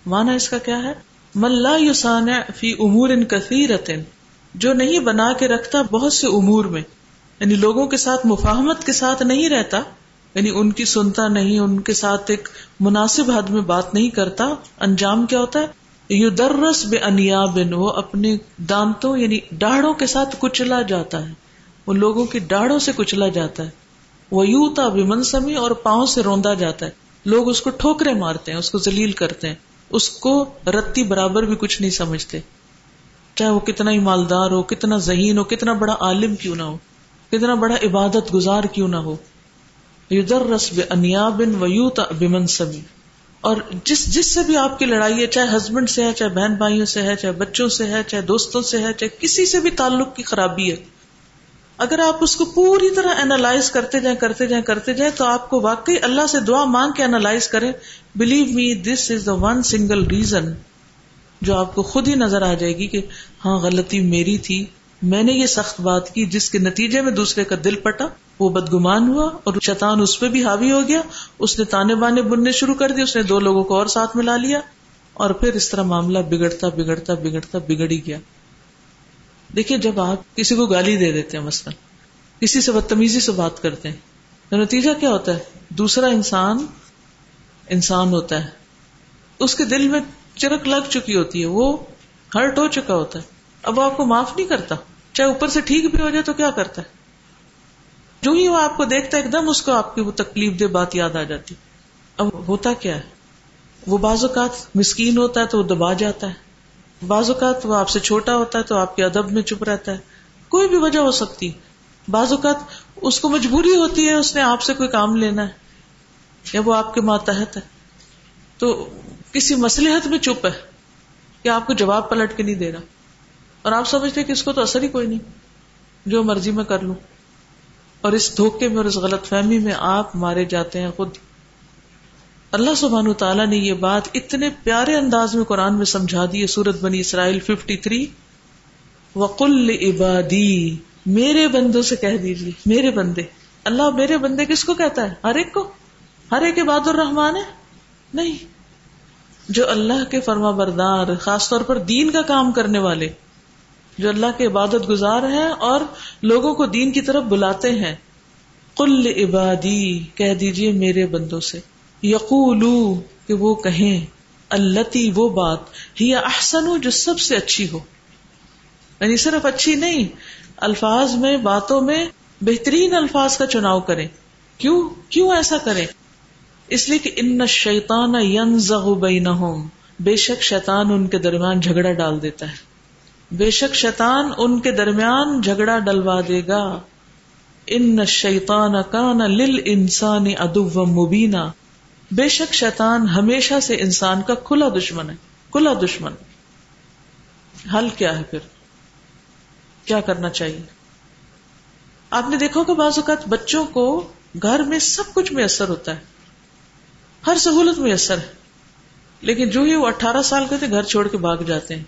مانا اس کا کیا ہے؟ ملا یوسان فی امور ان کثیرت جو نہیں بنا کے رکھتا، بہت سے امور میں۔ یعنی لوگوں کے ساتھ مفاہمت کے ساتھ نہیں رہتا یعنی ان کی سنتا نہیں، ان کے ساتھ ایک مناسب حد میں بات نہیں کرتا۔ انجام کیا ہوتا ہے؟ یو درس بے انیا بن وہ اپنے دانتوں یعنی ڈاڑوں کے ساتھ کچلا جاتا ہے۔ وہ لوگوں کی ڈاڑوں سے کچلا جاتا ہے۔ وہ یوتا بھی منسمی اور پاؤں سے روندا جاتا ہے۔ لوگ اس کو ٹھوکرے مارتے ہیں، اس کو ذلیل کرتے ہیں۔ اس کو رتی برابر بھی کچھ نہیں سمجھتے۔ چاہے وہ کتنا ہی مالدار ہو، کتنا ذہین ہو، کتنا بڑا عالم کیوں نہ ہو، کتنا بڑا عبادت گزار کیوں نہ ہو۔ یدر رس انیا بن ویوت بمن سمی اور جس جس سے بھی آپ کی لڑائی ہے، چاہے ہسبینڈ سے ہے، چاہے بہن بھائیوں سے ہے، چاہے بچوں سے ہے، چاہے دوستوں سے ہے، چاہے کسی سے بھی تعلق کی خرابی ہے، اگر آپ اس کو پوری طرح اینالائز کرتے جائیں کرتے جائیں کرتے جائیں، تو آپ کو واقعی اللہ سے دعا مانگ کے اینالائز کریں۔ Believe me this is the one single reason جو آپ کو خود ہی نظر آ جائے گی کہ ہاں غلطی میری تھی۔ میں نے یہ سخت بات کی جس کے نتیجے میں دوسرے کا دل پٹا، وہ بدگمان ہوا اور شیطان اس پہ بھی حاوی ہو گیا۔ اس نے تانے بانے بننے شروع کر دیے، اس نے دو لوگوں کو اور ساتھ ملا لیا اور پھر اس طرح معاملہ بگڑتا بگڑتا بگڑتا بگڑ ہی گیا۔ دیکھیے، جب آپ کسی کو گالی دے دیتے ہیں، مثلاً کسی سے بدتمیزی سے بات کرتے ہیں، تو نتیجہ کیا ہوتا ہے؟ دوسرا انسان انسان ہوتا ہے۔ اس کے دل میں چرک لگ چکی ہوتی ہے، وہ ہرٹ ہو چکا ہوتا ہے۔ اب وہ آپ کو معاف نہیں کرتا۔ چاہے اوپر سے ٹھیک بھی ہو جائے تو کیا کرتا ہے؟ جو ہی وہ آپ کو دیکھتا ہے، ایک دم اس کو آپ کی وہ تکلیف دہ بات یاد آ جاتی۔ اب ہوتا کیا ہے؟ وہ بعض اوقات مسکین ہوتا ہے تو وہ دبا جاتا ہے۔ بعض اوقات وہ آپ سے چھوٹا ہوتا ہے تو آپ کے ادب میں چپ رہتا ہے۔ کوئی بھی وجہ ہو سکتی۔ بعض اوقات اس کو مجبوری ہوتی ہے، اس نے آپ سے کوئی کام لینا ہے یا وہ آپ کے ماتحت ہے۔ تو کسی مسلحت میں چپ ہے کہ آپ کو جواب پلٹ کے نہیں دے رہا۔ اور آپ سمجھتے کہ اس کو تو اثر ہی کوئی نہیں، جو مرضی میں کر لوں۔ اور اس دھوکے میں اور اس غلط فہمی میں آپ مارے جاتے ہیں خود۔ اللہ سبحان تعالیٰ نے یہ بات اتنے پیارے انداز میں قرآن میں سمجھا دی سورت بنی اسرائیل ففٹی تھری۔ وقل عبادی میرے بندوں سے کہہ دیجیے میرے بندے۔ اللہ میرے بندے کس کو کہتا ہے؟ ہر ایک کو۔ ہر ایک عباد الرحمان ہے؟ نہیں۔ جو اللہ کے فرما بردار، خاص طور پر دین کا کام کرنے والے جو اللہ کے عبادت گزار ہیں اور لوگوں کو دین کی طرف بلاتے ہیں۔ کل عبادی کہہ دیجیے میرے بندوں سے۔ یقولو، کہ وہ کہیں اللہ وہ بات، ہی احسن ہو جو سب سے اچھی ہو۔ یعنی صرف اچھی نہیں، الفاظ میں، باتوں میں بہترین الفاظ کا چناؤ کریں۔ کیوں؟ کیوں ایسا کریں؟ اس لیے کہ ان شیتان بینہم۔ بے شک شیطان ان کے درمیان جھگڑا ڈال دیتا ہے۔ بے شک شیطان ان کے درمیان جھگڑا ڈلوا دے گا۔ ان شیتان کان لل انسان ادو مبینہ بے شک شیطان ہمیشہ سے انسان کا کھلا دشمن ہے، کھلا دشمن۔ حل کیا ہے پھر؟ کیا کرنا چاہیے؟ آپ نے دیکھو کہ بعض اوقات بچوں کو گھر میں سب کچھ میسر ہوتا ہے۔ ہر سہولت میسر ہے۔ لیکن جو ہی وہ اٹھارہ سال کے تھے، گھر چھوڑ کے بھاگ جاتے ہیں۔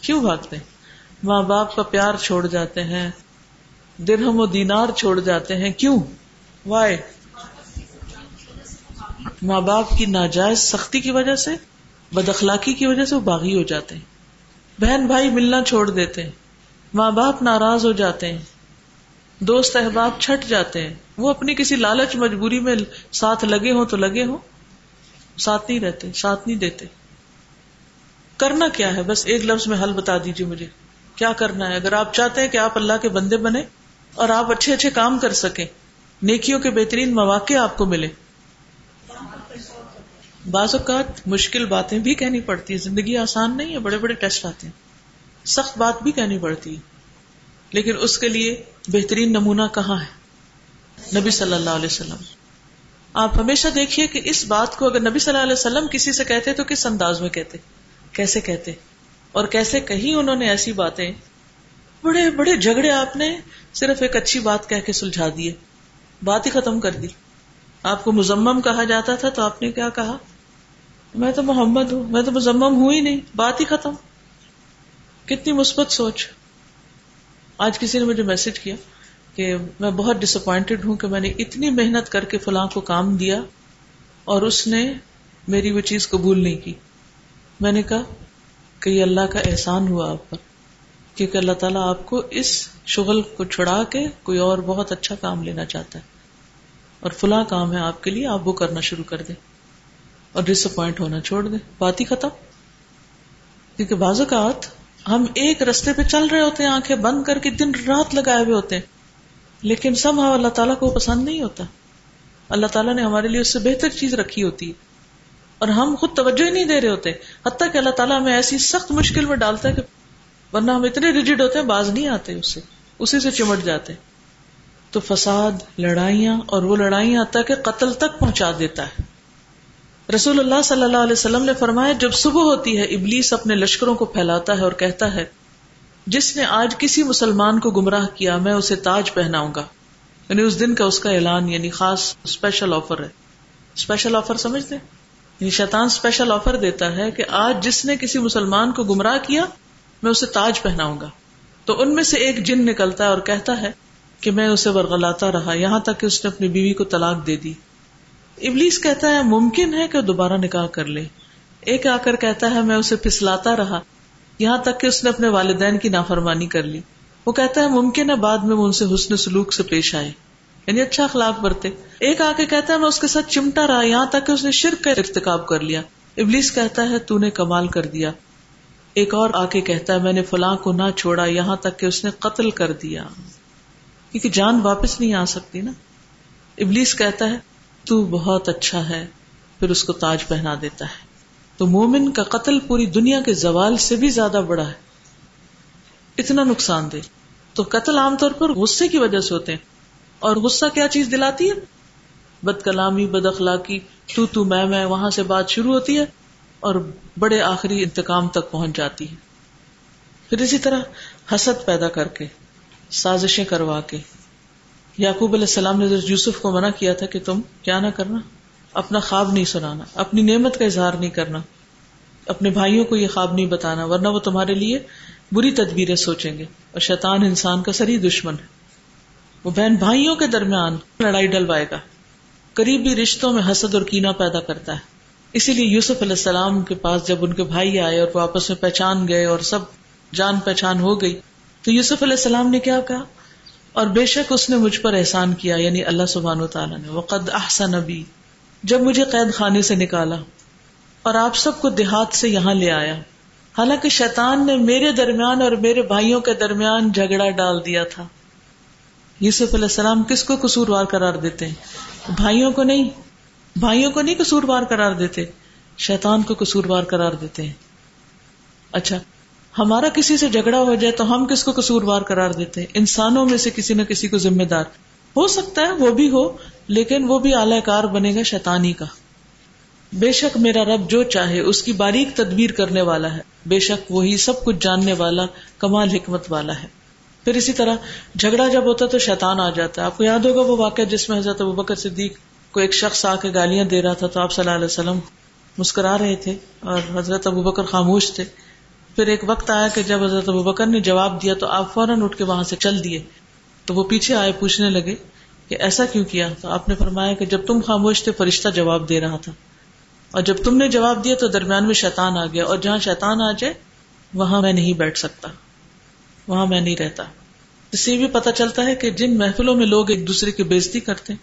کیوں بھاگتے ہیں؟ ماں باپ کا پیار چھوڑ جاتے ہیں، درہم و دینار چھوڑ جاتے ہیں، کیوں؟ وائے ماں باپ کی ناجائز سختی کی وجہ سے، بد اخلاقی کی وجہ سے وہ باغی ہو جاتے ہیں۔ بہن بھائی ملنا چھوڑ دیتے ہیں، ماں باپ ناراض ہو جاتے ہیں۔ دوست احباب چھٹ جاتے ہیں، وہ اپنی کسی لالچ مجبوری میں ساتھ لگے ہوں تو لگے ہوں۔ ساتھ نہیں رہتے، ساتھ نہیں دیتے۔ کرنا کیا ہے؟ بس ایک لفظ میں حل بتا دیجیے مجھے۔ کیا کرنا ہے؟ اگر آپ چاہتے ہیں کہ آپ اللہ کے بندے بنے اور آپ اچھے اچھے کام کر سکیں، نیکیوں کے بہترین مواقع آپ کو ملے۔ بعض اوقات مشکل باتیں بھی کہنی پڑتی زندگی آسان نہیں ہے، بڑے بڑے ٹیسٹ آتے ہیں۔ سخت بات بھی کہنی پڑتی ہے۔ لیکن اس کے لیے بہترین نمونہ کہاں ہے؟ نبی صلی اللہ علیہ وسلم۔ آپ ہمیشہ دیکھیے کہ اس بات کو اگر نبی صلی اللہ علیہ وسلم کسی سے کہتے تو کس انداز میں کہتے؟ کیسے کہتے؟ اور کیسے کہیں انہوں نے ایسی باتیں؟ بڑے بڑے جھگڑے آپ نے صرف ایک اچھی بات کہہ کے سلجھا دیے۔ بات ہی ختم کر دی۔ آپ کو مزمم کہا جاتا تھا تو آپ نے کیا کہا؟ میں تو محمد ہوں، میں تو مزمم ہوں ہی نہیں۔ بات ہی ختم۔ کتنی مثبت سوچ۔ آج کسی نے مجھے میسج کیا کہ میں بہت ڈس اپوائنٹڈ ہوں کہ میں نے اتنی محنت کر کے فلاں کو کام دیا اور اس نے میری وہ چیز قبول نہیں کی۔ میں نے کہا کہ یہ اللہ کا احسان ہوا آپ پر۔ کیونکہ اللہ تعالیٰ آپ کو اس شغل کو چھڑا کے کوئی اور بہت اچھا کام لینا چاہتا ہے۔ اور فلاں کام ہے آپ کے لیے، آپ وہ کرنا شروع کر دیں۔ اور ڈس اپوائنٹ ہونا چھوڑ دیں۔ بات ہی ختم۔ کیونکہ بعض اوقات ہم ایک رستے پہ چل رہے ہوتے ہیں، آنکھیں بند کر کے دن رات لگائے ہوئے ہوتے ہیں۔ لیکن سب اللہ تعالیٰ کو پسند نہیں ہوتا۔ اللہ تعالیٰ نے ہمارے لیے اس سے بہتر چیز رکھی ہوتی ہے۔ اور ہم خود توجہ ہی نہیں دے رہے ہوتے۔ حتیٰ کہ اللہ تعالیٰ ہمیں ایسی سخت مشکل میں ڈالتا ہے کہ ورنہ ہم اتنے ریجڈ ہوتے ہیں، باز نہیں آتے اس سے۔ اسی سے چمٹ جاتے تو فساد، لڑائیاں اور وہ لڑائیاں حتیٰ کہ قتل تک پہنچا دیتا ہے۔ رسول اللہ صلی اللہ علیہ وسلم نے فرمایا، جب صبح ہوتی ہے، ابلیس اپنے لشکروں کو پھیلاتا ہے اور کہتا ہے، جس نے آج کسی مسلمان کو گمراہ کیا، میں اسے تاج پہناؤں گا۔ یعنی اس دن کا اس کا اعلان یعنی خاص اسپیشل آفر ہے۔ اسپیشل آفر سمجھتے یعنی شیطان اسپیشل آفر دیتا ہے کہ آج جس نے کسی مسلمان کو گمراہ کیا، میں اسے تاج پہناؤں گا۔ تو ان میں سے ایک جن نکلتا ہے اور کہتا ہے کہ میں اسے ورگلاتا رہا، یہاں تک کہ اس نے اپنی بیوی کو طلاق دے دی۔ ابلیس کہتا ہے، ممکن ہے کہ دوبارہ نکاح کر لے۔ ایک آ کر کہتا ہے، میں اسے پھسلاتا رہا۔ یہاں تک کہ اس نے اپنے والدین کی نافرمانی کر لی۔ وہ کہتا ہے، ممکن ہے بعد میں وہ ان سے حسن سلوک سے پیش آئے۔ یعنی اچھا اخلاق برتے۔ ایک آ کے کہتا ہے، میں اس کے ساتھ چمٹا رہا، یہاں تک کہ اس نے شرک کا ارتکاب کر لیا۔ ابلیس کہتا ہے، تو نے کمال کر دیا۔ ایک اور آ کے کہتا ہے، میں نے فلاں کو نہ چھوڑا، یہاں تک کہ اس نے قتل کر دیا۔ کیونکہ جان واپس نہیں آ سکتی نا۔ ابلیس کہتا ہے، تو بہت اچھا ہے، پھر اس کو تاج پہنا دیتا ہے۔ تو مومن کا قتل پوری دنیا کے زوال سے بھی زیادہ بڑا ہے۔ اتنا نقصان دہ۔ تو قتل عام طور پر غصے کی وجہ سے ہوتے ہیں۔ اور غصہ کیا چیز دلاتی ہے؟ بد کلامی، بد اخلاقی، تو تو میں میں، وہاں سے بات شروع ہوتی ہے اور بڑے آخری انتقام تک پہنچ جاتی ہے۔ پھر اسی طرح حسد پیدا کر کے، سازشیں کروا کے۔ یعقوب علیہ السلام نے یوسف کو منع کیا تھا کہ تم کیا نہ کرنا، اپنا خواب نہیں سنانا، اپنی نعمت کا اظہار نہیں کرنا، اپنے بھائیوں کو یہ خواب نہیں بتانا، ورنہ وہ تمہارے لیے بری تدبیریں سوچیں گے۔ اور شیطان انسان کا سری دشمن ہے۔ وہ بہن بھائیوں کے درمیان لڑائی ڈلوائے گا۔ قریبی رشتوں میں حسد اور کینا پیدا کرتا ہے۔ اسی لیے یوسف علیہ السلام کے پاس جب ان کے بھائی آئے اور وہ آپس میں پہچان گئے اور سب جان پہچان ہو گئی، تو یوسف علیہ السلام نے کیا کہا؟ اور بے شک اس نے مجھ پر احسان کیا یعنی اللہ سبحان و تعالیٰ نے۔ وقد احسن ابھی جب مجھے قید خانے سے نکالا اور آپ سب کو دیہات سے یہاں لے آیا۔ حالانکہ شیطان نے میرے درمیان اور میرے بھائیوں کے درمیان جھگڑا ڈال دیا تھا۔ یوسف علیہ السلام کس کو قصوروار قرار دیتے ہیں؟ بھائیوں کو نہیں۔ بھائیوں کو نہیں قصوروار قرار دیتے۔ شیطان کو قصوروار قرار دیتے ہیں۔ اچھا ہمارا کسی سے جھگڑا ہو جائے تو ہم کس کو قصوروار قرار دیتے ہیں؟ انسانوں میں سے کسی نہ کسی کو ذمہ دار۔ ہو سکتا ہے وہ بھی ہو، لیکن وہ بھی اعلی کار بنے گا شیطانی کا۔ بے شک میرا رب جو چاہے، اس کی باریک تدبیر کرنے والا ہے۔ بے شک وہی سب کچھ جاننے والا، کمال حکمت والا ہے۔ پھر اسی طرح جھگڑا جب ہوتا ہے تو شیطان آ جاتا ہے۔ آپ کو یاد ہوگا وہ واقعہ جس میں حضرت بکر صدیق کو ایک شخص آ کے گالیاں دے رہا تھا تو آپ صلی اللہ علیہ وسلم مسکرا رہے تھے اور حضرت ابو بکر خاموش تھے۔ پھر ایک وقت آیا کہ جب حضرت ابو بکر نے جواب دیا تو آپ فوراً اٹھ کے وہاں سے چل دیے۔ تو وہ پیچھے آئے پوچھنے لگے کہ ایسا کیوں کیا؟ تو آپ نے فرمایا کہ جب تم خاموش تھے فرشتہ جواب دے رہا تھا۔ اور جب تم نے جواب دیا تو درمیان میں شیطان آ گیا اور جہاں شیطان آ جائے وہاں میں نہیں بیٹھ سکتا۔ وہاں میں نہیں رہتا۔ اس سے بھی پتا چلتا ہے کہ جن محفلوں میں لوگ ایک دوسرے کی بےزتی کرتے ہیں،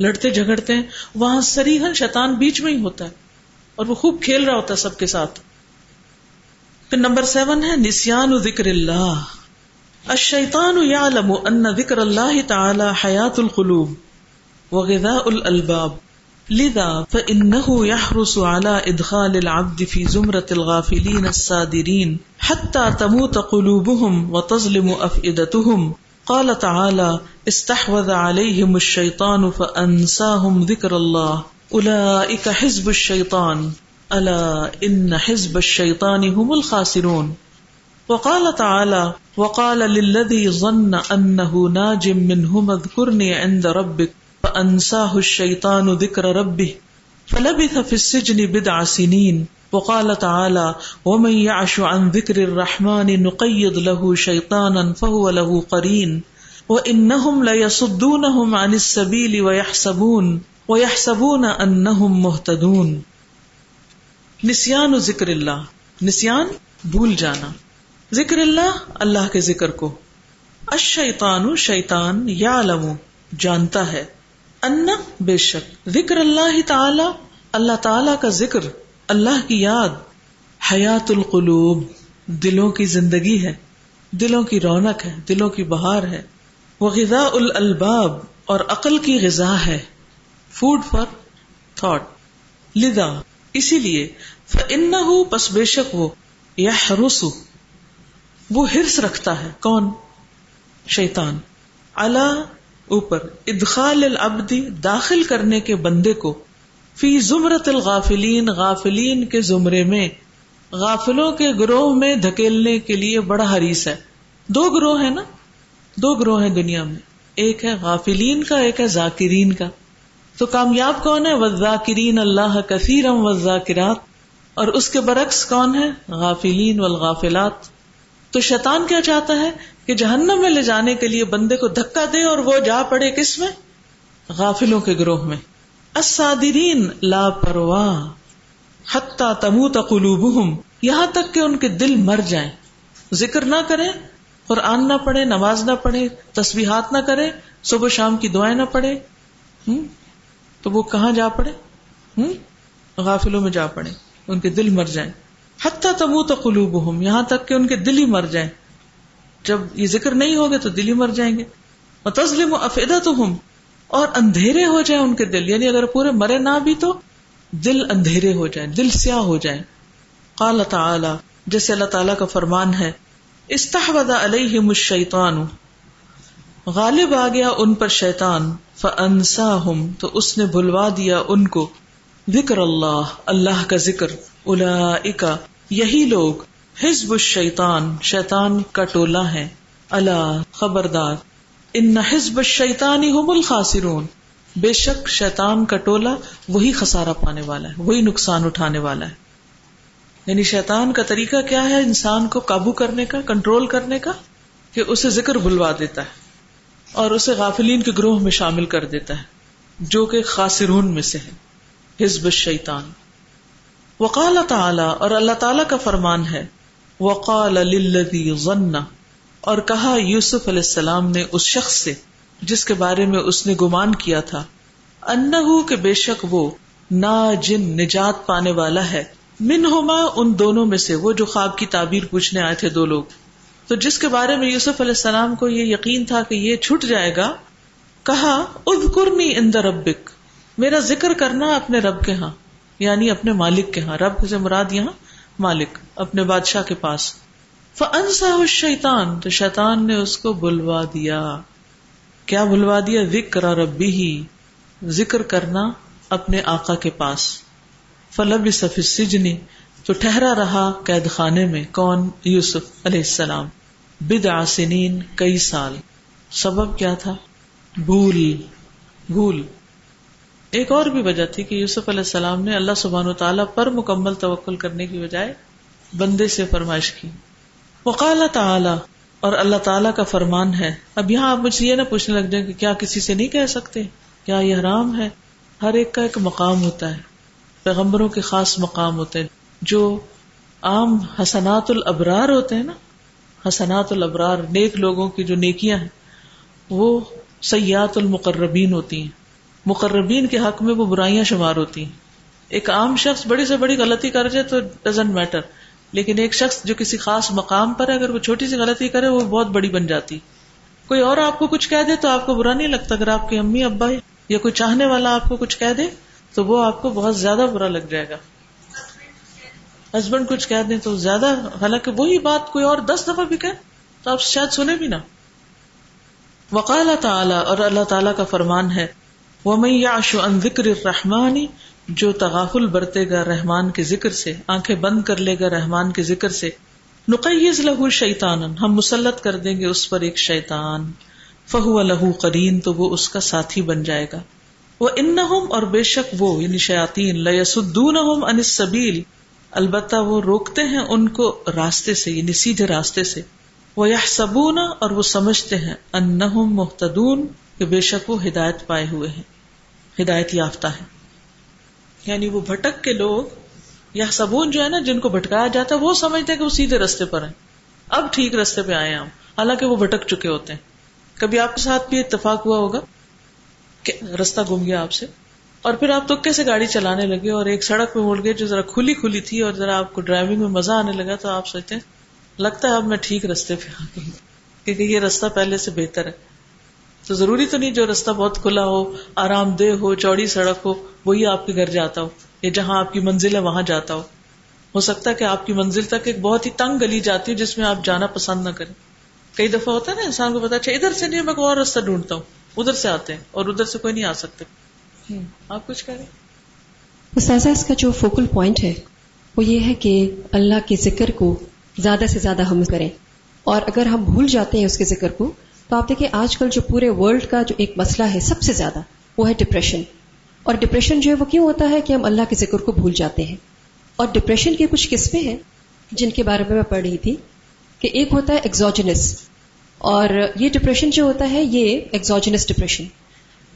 لڑتے جھگڑتے ہیں، وہاں سریحن شیطان بیچ میں ہی ہوتا ہے۔ اور وہ خوب کھیل رہا ہوتا ہے سب کے ساتھ۔ پھر نمبر سیون ہے نسان ذکر اللہ۔ الشیطان یعلم ان ذکر اللہ تعالی حیات القلوب وغذاء الالباب۔ لذا فإنه يحرص على إدخال العبد في زمرة الغافلين السادرين حتى تموت قلوبهم وتظلم أفئدتهم. قال تعالى استحوذ عليهم الشيطان فأنساهم ذكر الله. أولئك حزب الشيطان. الا ان حزب الشیطان هم الخاسرون. وقال تعالى وقال للذي ظن انه ناج منهما اذكرني عند ربك فانساه الشيطان ذكر ربه فلبث في السجن بضع سنين وقال تعالى ومن يعش عن ذكر الرحمن نقيض له شيطانا فهو له قرين وانهم ليصدونهم عن السبيل ويحسبون وہ یہ سبون ان محتدون نسان ذکر اللہ نسان بھول جانا ذکر اللہ اللہ کے ذکر کو اشیطان شیطان یا لمو جانتا ہے ان بے شک ذکر اللہ تعالی اللہ تعالی کا ذکر، اللہ کی یاد حیات القلوب، دلوں کی زندگی ہے، دلوں کی رونق ہے، دلوں کی بہار ہے۔ وہ غذا الباب اور عقل کی غذا ہے۔ فوڈ فار تھاٹ لدا اسی لیے ان پس بے شک وہ یا رسو وہ ہرس رکھتا ہے۔ کون؟ شیطان۔ اللہ اوپر، ادخال العبدی داخل کرنے کے بندے کو، فی زمرت الغافلین، غافلین کے زمرے میں، غافلوں کے گروہ میں دھکیلنے کے لیے بڑا حریص ہے۔ دو گروہ ہے نا؟ دو گروہ ہیں دنیا میں۔ ایک ہے غافلین کا، ایک ہے ذاکرین کا۔ تو کامیاب کون ہے؟ وزاکرین اللہ کثیرم وزاکرات اور اس کے برعکس کون ہے؟ غافلین والغافلات۔ تو شیطان کیا چاہتا ہے؟ کہ جہنم میں لے جانے کے لیے بندے کو دھکا دے اور وہ جا پڑے کس میں؟ غافلوں کے گروہ میں۔ اسادرین لا پرواہ حتہ تمو تقلوب یہاں تک کہ ان کے دل مر جائیں۔ ذکر نہ کریں، قرآن نہ پڑھے نماز نہ پڑھے تصویحات نہ کرے صبح شام کی دعائیں نہ پڑھے تو وہ کہاں جا پڑے؟ غافلوں میں جا پڑے۔ ان کے دل مر جائیں۔ حتیٰ تمو تقلوب یہاں تک کہ ان کے دل ہی مر جائیں۔ جب یہ ذکر نہیں ہوگے تو دل ہی مر جائیں گے۔ اور تسلیم و افیدا تو ہوں اور اندھیرے ہو جائیں ان کے دل۔ یعنی اگر پورے مرے نہ بھی تو دل اندھیرے ہو جائیں، دل سیاہ ہو جائیں۔ قال تعالی، جیسے اللہ تعالیٰ کا فرمان ہے، استحوذ علیہم الشیطان۔ غالب آ گیا ان پر شیطان فانساہم تو اس نے بھلوا دیا ان کو۔ ذکر اللہ اللہ کا ذکر۔ اولئک یہی لوگ۔ حزب الشیطان، شیطان کا ٹولہ ہے۔ اللہ خبردار۔ ان حزب الشیطان هم الخاسرون۔ بے شک شیطان کا ٹولہ وہی خسارا پانے والا ہے، وہی نقصان اٹھانے والا ہے۔ یعنی شیطان کا طریقہ کیا ہے انسان کو قابو کرنے کا، کنٹرول کرنے کا؟ کہ اسے ذکر بلوا دیتا ہے۔ اور اسے غافلین کے گروہ میں شامل کر دیتا ہے۔ جو کہ خاصرون میں سے ہے۔ حزب الشیطان۔ وقال تعالی، اور اللہ تعالی کا فرمان ہے وقال للذی ظن اور کہا یوسف علیہ السلام نے اس شخص سے، جس کے بارے میں اس نے گمان کیا تھا، انہو کہ بے شک وہ نا جن نجات پانے والا ہے۔ من ہوما ان دونوں میں سے، وہ جو خواب کی تعبیر پوچھنے آئے تھے دو لوگ۔ تو جس کے بارے میں یوسف علیہ السلام کو یہ یقین تھا کہ یہ چھٹ جائے گا، کہا، اذکرنی عند ربک، میرا ذکر کرنا اپنے رب کے ہاں یعنی اپنے مالک کے ہاں رب سے مراد یہاں مالک، اپنے بادشاہ کے پاس۔ فانسا شیطان تو شیطان نے اس کو بلوا دیا۔ کیا بلوا دیا؟ ذکر ربی ہی ذکر کرنا اپنے آقا کے پاس۔ فلب صفی سجنی تو ٹھہرا رہا قید خانے میں، کون؟ یوسف علیہ السلام۔ بد آسنین کئی سال۔ سبب کیا تھا؟ بھول۔ بھول۔ ایک اور بھی وجہ تھی کہ یوسف علیہ السلام نے اللہ سبحان و تعالیٰ پر مکمل توکل کرنے کی بجائے بندے سے فرمائش کی۔ وقال تعالی، اور اللہ تعالیٰ کا فرمان ہے۔ اب یہاں آپ مجھے یہ نہ پوچھنے لگ جائیں کہ کیا کسی سے نہیں کہہ سکتے؟ کیا یہ حرام ہے؟ ہر ایک کا ایک مقام ہوتا ہے۔ پیغمبروں کے خاص مقام ہوتے ہیں۔ جو عام حسنات الابرار ہوتے ہیں نا، حسنات الابرار، نیک لوگوں کی جو نیکیاں ہیں، وہ سیاحت المقربین ہوتی ہیں۔ مقربین کے حق میں وہ برائیاں شمار ہوتی ہیں۔ ایک عام شخص بڑی سے بڑی غلطی کر جائے تو ڈزنٹ میٹر لیکن ایک شخص جو کسی خاص مقام پر ہے، اگر وہ چھوٹی سی غلطی کرے، وہ بہت بڑی بن جاتی۔ کوئی اور آپ کو کچھ کہہ دے تو آپ کو برا نہیں لگتا۔ اگر آپ کی امی، ابا یا کوئی چاہنے والا آپ کو کچھ کہہ دے تو وہ آپ کو بہت زیادہ برا لگ جائے گا۔ ہسبینڈ کچھ کہہ دیں تو زیادہ حالانکہ وہی بات کوئی اور دس دفعہ بھی کہ تو آپ شاید سنے بھی نا وقال تعالی اور اللہ تعالیٰ کا فرمان ہے وہ میں ان ذکر رحمانی جو تغافل برتے گا رحمان کے ذکر سے، آنکھیں بند کر لے گا رحمان کے ذکر سے نقیز لہو شیتان ہم مسلط کر دیں گے اس پر ایک شیطان۔ فہو لہو کرین تو وہ اس کا ساتھی بن جائے گا۔ وہ ان اور بے شک وہ یعنی شیاتین لسدون انسبیل البتہ وہ روکتے ہیں ان کو راستے سے یعنی سیدھے راستے سے۔ وہ یہ سبون اور وہ سمجھتے ہیں ان محتدون کہ بے شک وہ ہدایت پائے ہوئے ہیں۔ ہدایت یافتہ ہے یعنی وہ بھٹک کے لوگ یا سبون جو ہے نا جن کو بھٹکایا جاتا ہے، وہ سمجھتے ہیں کہ وہ سیدھے رستے پر ہیں۔ اب ٹھیک رستے پہ آئے ہم۔ حالانکہ وہ بھٹک چکے ہوتے ہیں۔ کبھی آپ کے ساتھ بھی اتفاق ہوا ہوگا کہ رستہ گم گیا آپ سے؟ اور پھر آپ تکے سے گاڑی چلانے لگے اور ایک سڑک پہ مڑ گئے جو ذرا کھلی کھلی تھی اور ذرا آپ کو ڈرائیونگ میں مزہ آنے لگا تو آپ سوچتے ہیں، لگتا ہے اب میں ٹھیک رستے پہ آ گئی کیونکہ یہ رستہ پہلے سے بہتر ہے۔ تو ضروری تو نہیں جو رستہ بہت کھلا ہو آرام دہ ہو چوڑی سڑک ہو وہی آپ کے گھر جاتا ہو یا جہاں آپ کی منزل ہے وہاں جاتا ہو۔ ہو سکتا ہے کہ آپ کی منزل تک ایک بہت ہی تنگ گلی جاتی ہے جس میں آپ جانا پسند نہ کریں۔ کئی دفعہ ہوتا ہے نا انسان کو پتا اچھا ادھر سے نہیں میں کوئی اور رستہ ڈھونڈتا ہوں۔ ادھر سے آتے ہیں اور ادھر سے کوئی نہیں آ سکتے آپ کچھ کریں استاذہ اس کا جو فوکل پوائنٹ ہے وہ یہ ہے کہ اللہ کے ذکر کو زیادہ سے زیادہ ہم کریں۔ اور اگر ہم بھول جاتے ہیں اس کے ذکر کو تو آپ دیکھیں، آج کل جو پورے ورلڈ کا جو ایک مسئلہ ہے، سب سے زیادہ، وہ ہے ڈپریشن اور ڈپریشن جو ہے، وہ کیوں ہوتا ہے کہ ہم اللہ کے ذکر کو بھول جاتے ہیں؟ اور ڈپریشن کی کچھ قسمیں ہیں جن کے بارے میں میں پڑھ رہی تھی کہ ایک ہوتا ہے ایگزوجنس اور یہ ڈپریشن جو ہوتا ہے، یہ ایگزوجنس ڈپریشن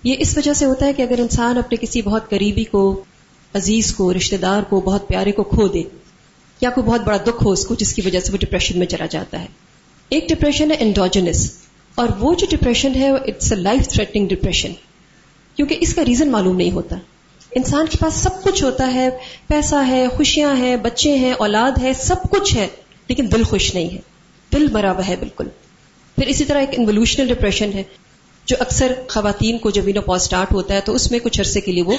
یہ اس وجہ سے ہوتا ہے کہ اگر انسان اپنے کسی بہت قریبی کو، عزیز کو رشتے دار کو، بہت پیارے کو کھو دے، یا کوئی بہت بڑا دکھ ہو اس کو، جس کی وجہ سے وہ ڈپریشن میں چلا جاتا ہے۔ ایک ڈپریشن ہے انڈوجنس اور وہ جو ڈپریشن ہے it's a life threatening depression کیونکہ اس کا ریزن معلوم نہیں ہوتا۔ انسان کے پاس سب کچھ ہوتا ہے، پیسہ ہے، خوشیاں ہیں، بچے ہیں، اولاد ہے، سب کچھ ہے، لیکن دل خوش نہیں ہے۔ دل مرا ہوا ہے، بالکل۔ پھر اسی طرح ایک انولیوشنل ڈپریشن ہے، جو اکثر خواتین کو جب انو اسٹارٹ ہوتا ہے، تو اس میں کچھ عرصے کے لیے وہ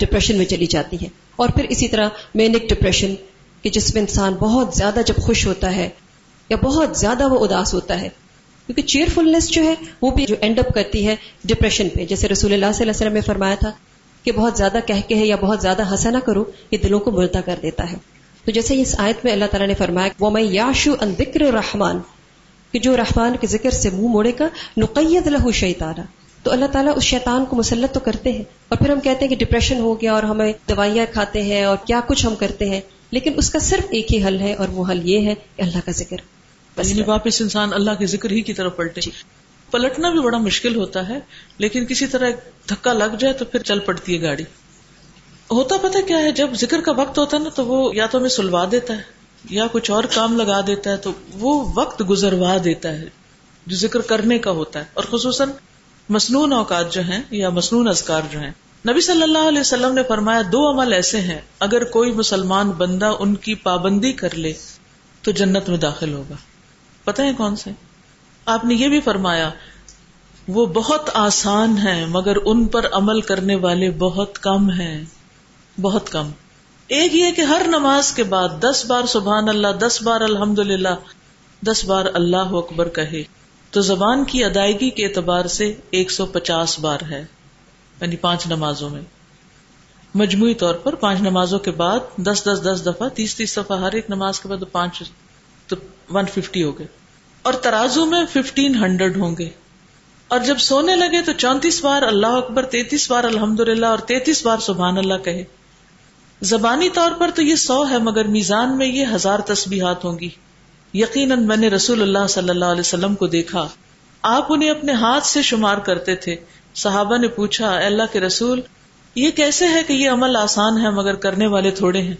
ڈپریشن میں چلی جاتی ہے۔ اور پھر اسی طرح مینک ڈپریشن کہ جس میں انسان بہت زیادہ جب خوش ہوتا ہے، یا بہت زیادہ وہ اداس ہوتا ہے کیونکہ چیئر فلنس جو ہے وہ بھی جو اینڈ اپ کرتی ہے ڈپریشن پہ۔ جیسے رسول اللہ صلی اللہ علیہ وسلم نے فرمایا تھا کہ بہت زیادہ کہہ کے ہے یا بہت زیادہ ہنسا نہ کرو، یہ دلوں کو مردہ کر دیتا ہے۔ تو جیسے اس آیت میں اللہ تعالیٰ نے فرمایا وہ میں یاشو ان ذکر رحمان کہ جو رحمان کے ذکر سے منہ موڑے کا نقید لہو شیطانہ تو اللہ تعالیٰ اس شیطان کو مسلط تو کرتے ہیں۔ اور پھر ہم کہتے ہیں کہ ڈپریشن ہو گیا اور ہمیں دوائیاں کھاتے ہیں اور کیا کچھ ہم کرتے ہیں، لیکن اس کا صرف ایک ہی حل ہے اور وہ حل یہ ہے کہ اللہ کا ذکر۔ یعنی واپس انسان اللہ کے ذکر ہی کی طرف پلٹے۔ جی۔ پلٹنا بھی بڑا مشکل ہوتا ہے لیکن کسی طرح دھکا لگ جائے تو پھر چل پڑتی ہے گاڑی۔ ہوتا پتا کیا ہے جب ذکر کا وقت ہوتا ہے نا تو وہ یا تو ہمیں سلوا دیتا ہے یا کچھ اور کام لگا دیتا ہے تو وہ وقت گزروا دیتا ہے جو ذکر کرنے کا ہوتا ہے۔ اور خصوصاً مصنون اوقات جو ہیں یا مصنون ازکار جو ہیں۔ نبی صلی اللہ علیہ وسلم نے فرمایا دو عمل ایسے ہیں اگر کوئی مسلمان بندہ ان کی پابندی کر لے تو جنت میں داخل ہوگا۔ پتہ ہے کون سے؟ آپ نے یہ بھی فرمایا، وہ بہت آسان ہے مگر ان پر عمل کرنے والے بہت کم ہیں۔ بہت کم۔ ایک یہ کہ ہر نماز کے بعد دس بار سبحان اللہ، دس بار الحمد للہ دس بار اللہ اکبر کہے، تو زبان کی ادائیگی کے اعتبار سے ایک سو پچاس بار ہے یعنی پانچ نمازوں میں۔ مجموعی طور پر پانچ نمازوں کے بعد دس دس دس دفعہ، تیس تیس دفعہ، ہر ایک نماز کے بعد پانچ تو ون ففٹی ہو گئے۔ اور ترازو میں ففٹین ہنڈریڈ ہوں گے۔ اور جب سونے لگے تو چونتیس بار اللہ اکبر، تینتیس بار الحمد للہ اور تینتیس بار سبحان اللہ کہے۔ زبانی طور پر تو یہ سو ہے، مگر میزان میں یہ ہزار تسبیحات ہوں گی۔ یقیناً میں نے رسول اللہ صلی اللہ علیہ وسلم کو دیکھا۔ آپ انہیں اپنے ہاتھ سے شمار کرتے تھے۔ صحابہ نے پوچھا اللہ کے رسول، یہ کیسے ہے کہ یہ عمل آسان ہے مگر کرنے والے تھوڑے ہیں؟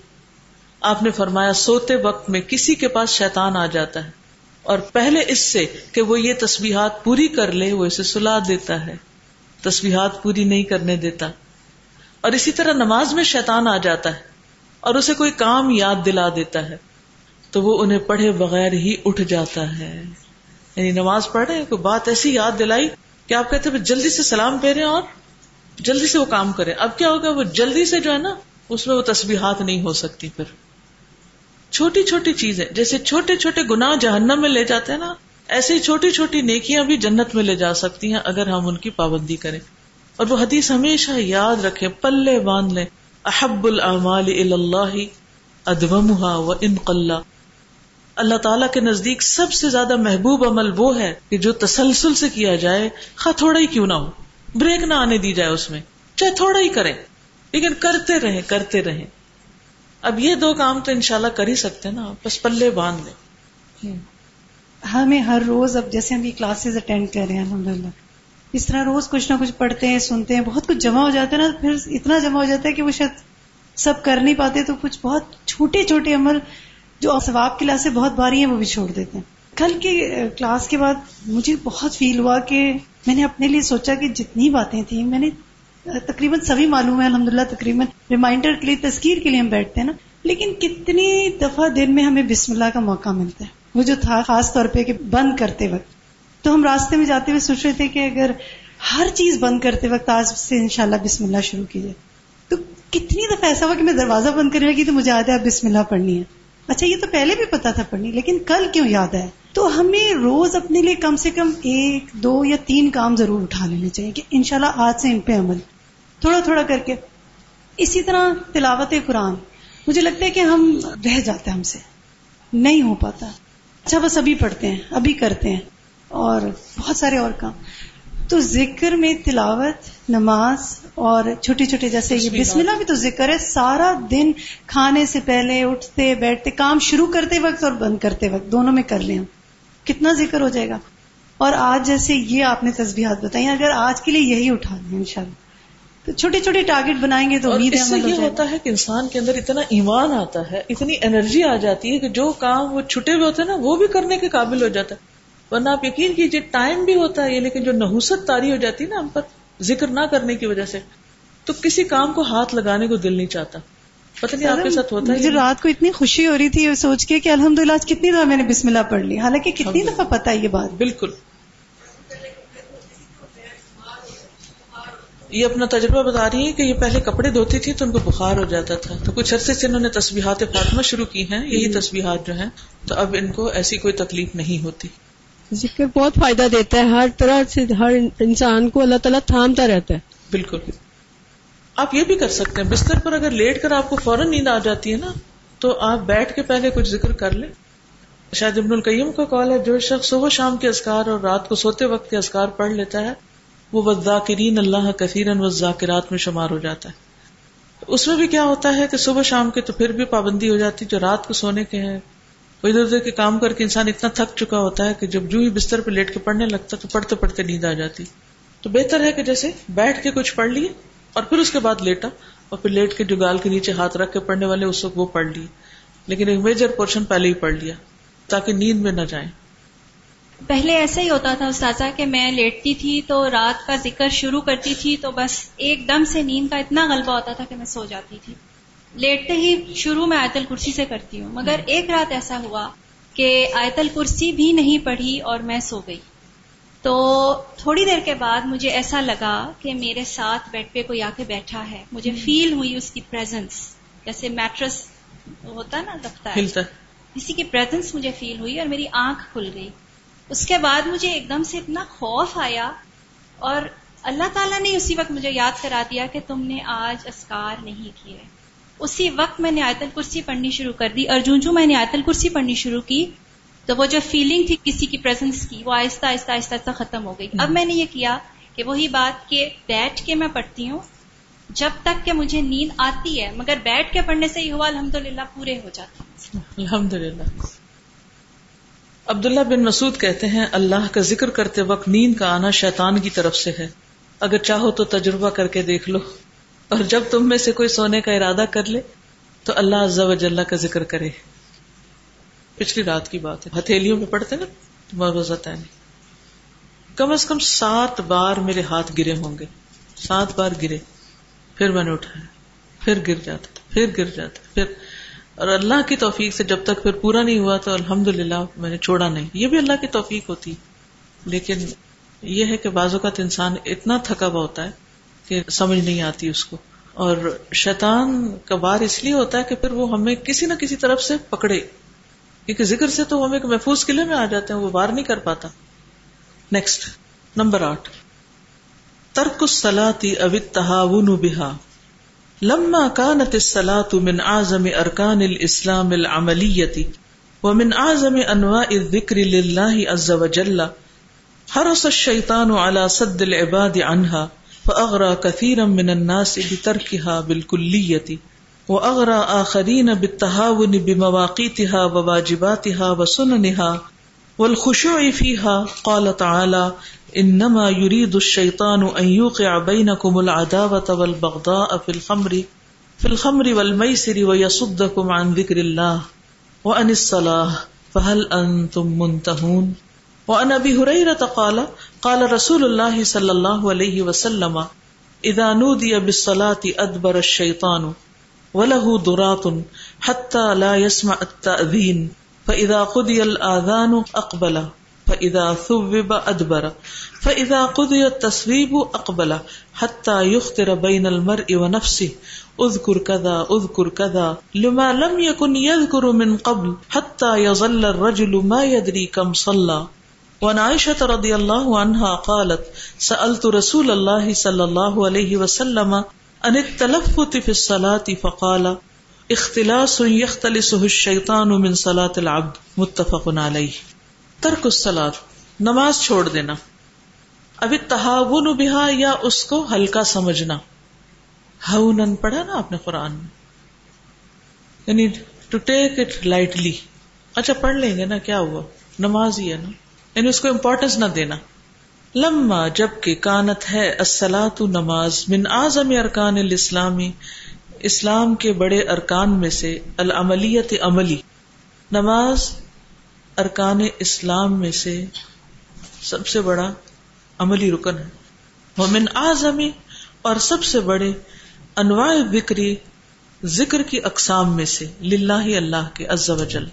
آپ نے فرمایا، سوتے وقت میں کسی کے پاس شیطان آ جاتا ہے اور پہلے اس سے کہ وہ یہ تصویرات پوری کر لے، وہ اسے سلا دیتا ہے۔ تصویرات پوری نہیں کرنے دیتا۔ اور اسی طرح نماز میں شیطان آ جاتا ہے اور اسے کوئی کام یاد دلا دیتا ہے، تو وہ انہیں پڑھے بغیر ہی اٹھ جاتا ہے۔ یعنی نماز پڑھ رہے کوئی بات ایسی یاد دلائی کہ آپ کہتے ہیں، جلدی سے سلام پھیرے اور جلدی سے وہ کام کرے۔ اب کیا ہوگا، وہ جلدی سے جو ہے نا، اس میں وہ تصویرات نہیں ہو سکتی پھر۔ چھوٹی چھوٹی چیزیں، جیسے چھوٹے چھوٹے گنا جہنم میں لے جاتے ہیں نا ایسے چھوٹی چھوٹی نیکیاں بھی جنت میں لے جا سکتی ہیں اگر ہم ان کی پابندی کریں۔ اور وہ حدیث ہمیشہ یاد رکھے پلے باندھ لے احب العمال اللہ ادومہ و انقلہ اللہ تعالیٰ کے نزدیک سب سے زیادہ محبوب عمل وہ ہے کہ جو تسلسل سے کیا جائے خا تھوڑا ہی کیوں نہ ہو، بریک نہ آنے دی جائے اس میں، چاہے تھوڑا ہی کریں۔ لیکن کرتے رہیں کرتے رہیں۔ اب یہ دو کام تو انشاءاللہ کر ہی سکتے نا، بس پلے باندھ لیں۔ ہمیں ہر روز اب جیسے ہم یہ کلاسز اٹینڈ کر رہے ہیں الحمد للہ اس طرح روز کچھ نہ کچھ پڑھتے ہیں، سنتے ہیں، بہت کچھ جمع ہو جاتا ہے نا، پھر اتنا جمع ہو جاتا ہے کہ وہ شاید سب کر نہیں پاتے، تو کچھ بہت چھوٹے چھوٹے عمل جو ثواب کی سے بہت باری ہیں، وہ بھی چھوڑ دیتے ہیں۔ کل کے کلاس کے بعد مجھے بہت فیل ہوا کہ میں نے اپنے لیے سوچا کہ جتنی باتیں تھیں، میں نے تقریباً سبھی معلوم ہے الحمد للہ تقریباً ریمائنڈر کے لیے، تذکیر کے لیے ہم بیٹھتے ہیں نا۔ لیکن کتنی دفعہ دن میں ہمیں بسم اللہ کا موقع ملتا ہے۔ وہ جو تھا، خاص طور پہ کہ بند کرتے وقت۔ تو ہم راستے میں جاتے ہوئے سوچ رہے تھے کہ اگر ہر چیز بند کرتے وقت آج سے انشاءاللہ بسم اللہ شروع کی جائے تو کتنی دفعہ ایسا ہوا کہ میں دروازہ بند کرنے لگی تو مجھے یاد ہے اب بسم اللہ پڑھنی ہے۔ اچھا یہ تو پہلے بھی پتا تھا پڑھنی، لیکن کل کیوں یاد ہے تو ہمیں روز اپنے لیے کم سے کم ایک، دو یا تین کام ضرور اٹھا لینے چاہیے کہ انشاءاللہ آج سے ان پہ عمل۔ تھوڑا تھوڑا کر کے۔ اسی طرح تلاوت قرآن۔ مجھے لگتا ہے کہ ہم رہ جاتے ہیں ہم سے۔ نہیں ہو پاتا۔ اچھا بس ابھی پڑھتے ہیں ابھی کرتے ہیں۔ اور بہت سارے اور کام۔ تو ذکر میں تلاوت نماز اور چھوٹی چھوٹی جیسے یہ بسم اللہ۔ بھی تو ذکر ہے۔ سارا دن کھانے سے پہلے اٹھتے بیٹھتے کام شروع کرتے وقت اور بند کرتے وقت دونوں میں کر لیں کتنا ذکر ہو جائے گا۔ اور آج جیسے یہ آپ نے تصبیحات بتائی اگر آج کے لیے یہی اٹھا دیں ان شاء اللہ تو چھوٹے چھوٹے ٹارگیٹ بنائیں گے تو امید اس سے یہ ہوتا ہے کہ انسان کے اندر اتنا ایمان آتا ہے اتنی انرجی آ جاتی ہے کہ جو کام وہ چھٹے ہوئے ہوتے ہیں نا وہ بھی کرنے کے قابل ہو جاتا ہے۔ ورنہ آپ یقین کیجیے ٹائم بھی ہوتا ہے لیکن جو نحوست تاری ہو جاتی ہے نا ہم پر ذکر نہ کرنے کی وجہ سے تو کسی کام کو ہاتھ لگانے کو دل نہیں چاہتا۔ پتہ نہیں آپ کے ساتھ ہوتا ہے مجھے رات کو اتنی خوشی ہو رہی تھی سوچ کے کہ الحمد للہ کتنی دفعہ میں نے بسم اللہ پڑھ لی حالانکہ کتنی دفعہ پتا ہے یہ بات۔ بالکل۔ یہ اپنا تجربہ بتا رہی ہے کہ یہ پہلے کپڑے دھوتی تھی تو ان کو بخار ہو جاتا تھا۔ تو کچھ عرصے سے انہوں نے تصویرات فاطمہ شروع کی ہیں یہی تصویرات جو ہیں تو اب ان کو ایسی کوئی تکلیف نہیں ہوتی۔ ذکر بہت فائدہ دیتا ہے۔ ہر طرح سے ہر انسان کو اللہ تعالیٰ تھامتا رہتا ہے۔ بالکل۔ آپ یہ بھی کر سکتے ہیں بستر پر اگر لیٹ کر آپ کو فوراً نیند آ جاتی ہے نا تو آپ بیٹھ کے پہلے کچھ ذکر کر لیں۔ شاید ابن القیم کا کال ہے جو شخص صبح شام کے ازکار اور رات کو سوتے وقت کے ازکار پڑھ لیتا ہے وہ ذاکرین اللہ کثیرن و ذاکرات میں شمار ہو جاتا ہے۔ اس میں بھی کیا ہوتا ہے کہ صبح شام کے تو پھر بھی پابندی ہو جاتی، جو رات کو سونے کے ہیں، وہ ادھر ادھر کے کام کر کے انسان اتنا تھک چکا ہوتا ہے کہ جب جو ہی بستر پہ لیٹ کے پڑھنے لگتا تو پڑھتے پڑھتے نیند آ جاتی۔ تو بہتر ہے کہ جیسے بیٹھ کے کچھ پڑھ لیے اور پھر اس کے بعد لیٹا اور پھر لیٹ کے جگال کے نیچے ہاتھ رکھ کے پڑھنے والے اس وقت وہ پڑھ لیے۔ لیکن ایک میجر پورشن پہلے ہی پڑھ لیا تاکہ نیند میں نہ جائیں۔ پہلے ایسا ہی ہوتا تھا استاذہ کہ میں لیٹتی تھی تو رات کا ذکر شروع کرتی تھی تو بس ایک دم سے نیند کا اتنا غلبہ ہوتا تھا کہ میں سو جاتی تھی۔ لیٹتے ہی شروع میں آیت الکرسی سے کرتی ہوں۔ مگر ایک رات ایسا ہوا کہ آیت الکرسی بھی نہیں پڑھی اور میں سو گئی۔ تو تھوڑی دیر کے بعد مجھے ایسا لگا کہ میرے ساتھ بیڈ پہ کوئی آ کے بیٹھا ہے۔ مجھے فیل ہوئی اس کی پریزنس جیسے میٹرس ہوتا نا ہے۔ کسی کی پریزنس مجھے فیل ہوئی اور میری آنکھ کھل گئی۔ اس کے بعد مجھے ایک دم سے اتنا خوف آیا اور اللہ تعالیٰ نے اسی وقت مجھے یاد کرا دیا کہ تم نے آج اسکار نہیں کیے۔ اسی وقت میں نے آیت الکرسی پڑھنی شروع کر دی اور جو میں نے آیت الکرسی پڑھنی شروع کی تو وہ جو فیلنگ تھی کسی کی پریزنس کی وہ آہستہ آہستہ آہستہ آہستہ ختم ہو گئی۔ اب میں نے یہ کیا کہ وہی بات کہ بیٹھ کے میں پڑھتی ہوں، جب تک کہ مجھے نیند آتی ہے، مگر بیٹھ کے پڑھنے سے یہ ہوا الحمد للہ پورے ہو جاتے الحمد للہ عبداللہ بن مسعود کہتے ہیں، اللہ کا ذکر کرتے وقت نیند کا آنا شیطان کی طرف سے ہے۔ اگر چاہو تو تجربہ کر کے دیکھ لو۔ اور جب تم میں سے کوئی سونے کا ارادہ کر لے، تو اللہ عز و جل کا ذکر کرے۔ پچھلی رات کی بات ہے۔ ہتھیلیوں میں پڑھتے نا؟ مروزت نہیں کم از کم سات بار میرے ہاتھ گرے ہوں گے۔ سات بار گرے۔ پھر میں نے اٹھایا۔ پھر گر جاتا پھر گر جاتا پھر اور اللہ کی توفیق سے جب تک پھر پورا نہیں ہوا تو الحمد للہ میں نے چھوڑا نہیں۔ یہ بھی اللہ کی توفیق ہوتی۔ لیکن یہ ہے کہ بعض اوقات انسان اتنا تھکا ہوا ہوتا ہے کہ سمجھ نہیں آتی اس کو۔ اور شیطان کا بار اس لیے ہوتا ہے کہ پھر وہ ہمیں کسی نہ کسی طرف سے پکڑے۔ کیونکہ ذکر سے تو ہم ایک محفوظ قلعے میں آ جاتے ہیں، وہ بار نہیں کر پاتا۔ نیکسٹ نمبر آٹھ۔ ترک سلاتی اوت تحاون بحا لما كانت الصلاة من اعظم اركان الاسلام العملية ومن اعظم انواع الذكر لله عز وجل، حرص الشيطان على سد العباد عنها فاغرى كثيرا من الناس بتركها بالكلية واغرى اخرين بالتهاون بمواقيتها وواجباتها وسننها، والخشوع فيها قال تعالى انما يريد الشيطان ان يوقع بينكم العداوه والبغضاء في الخمر في الخمر والميسر ويصدكم عن ذكر الله وعن الصلاه فهل انتم منتهون وعن ابي هريره قال قال رسول الله صلى الله عليه وسلم اذا نودي بالصلاه ادبر الشيطان وله ضرات حتى لا يسمع التاذين فاذا قضي الاذان اقبل فإذا ثوب أدبر، فإذا قضي التصويب أقبل، حتى يختر بين المرء ونفسه اذكر كذا اذكر كذا، لما لم يكن يذكر من قبل، حتى يظل الرجل ما يدري كم صلى. وعن عائشة رضي الله عنها قالت، سألت رسول الله صلى الله عليه وسلم عن التلفت في الصلاة، فقال، اختلاس يختلسه الشيطان من صلاة العبد، متفق عليه. ترک السلاد نماز چھوڑ دینا۔ ابھی تحاون بہا یا اس کو ہلکا سمجھنا۔ ہن پڑھا نا آپ نے قرآن میں؟ یعنی ٹو ٹیک اٹ لائٹلی اچھا پڑھ لیں گے نا، کیا ہوا؟ نماز ہی ہے نا۔ یعنی اس کو امپورٹینس نہ دینا۔ لما جبکہ کانت ہے السلاۃ نماز من اعظم ارکان الاسلامی اسلام کے بڑے ارکان میں سے العملیت عملی۔ نماز ارکان اسلام میں سے سب سے بڑا عملی رکن ہے۔ مومن آزمی اور سب سے بڑے انواع بکری ذکر کی اقسام میں سے للہ اللہ کے عز و جل۔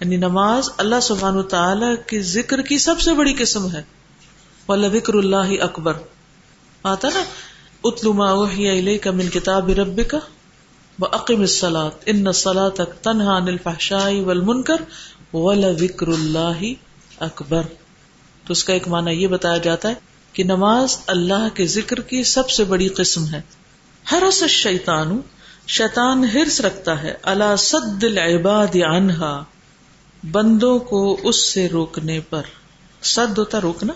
یعنی نماز اللہ سبحانہ تعالی کی ذکر کی سب سے بڑی قسم ہے۔ والا ذکر اللہ اکبر۔ آتا نا، اتلو ما اوحی الیک من کتاب ربک وَأَقِمِ الصَّلَاةِ إِنَّ الصَّلَاةَ تَنْهَا عَنِ الْفَحْشَاءِ وَالْمُنْكَرِ ذکر اللہ اکبر تو اس کا ایک معنی یہ بتایا جاتا ہے کہ نماز اللہ کے ذکر کی سب سے بڑی قسم ہے۔ ہر شیتان شیطان ہرس رکھتا ہے۔ اللہ سد العباد عنہا بندوں کو اس سے روکنے پر۔ سد ہوتا روکنا،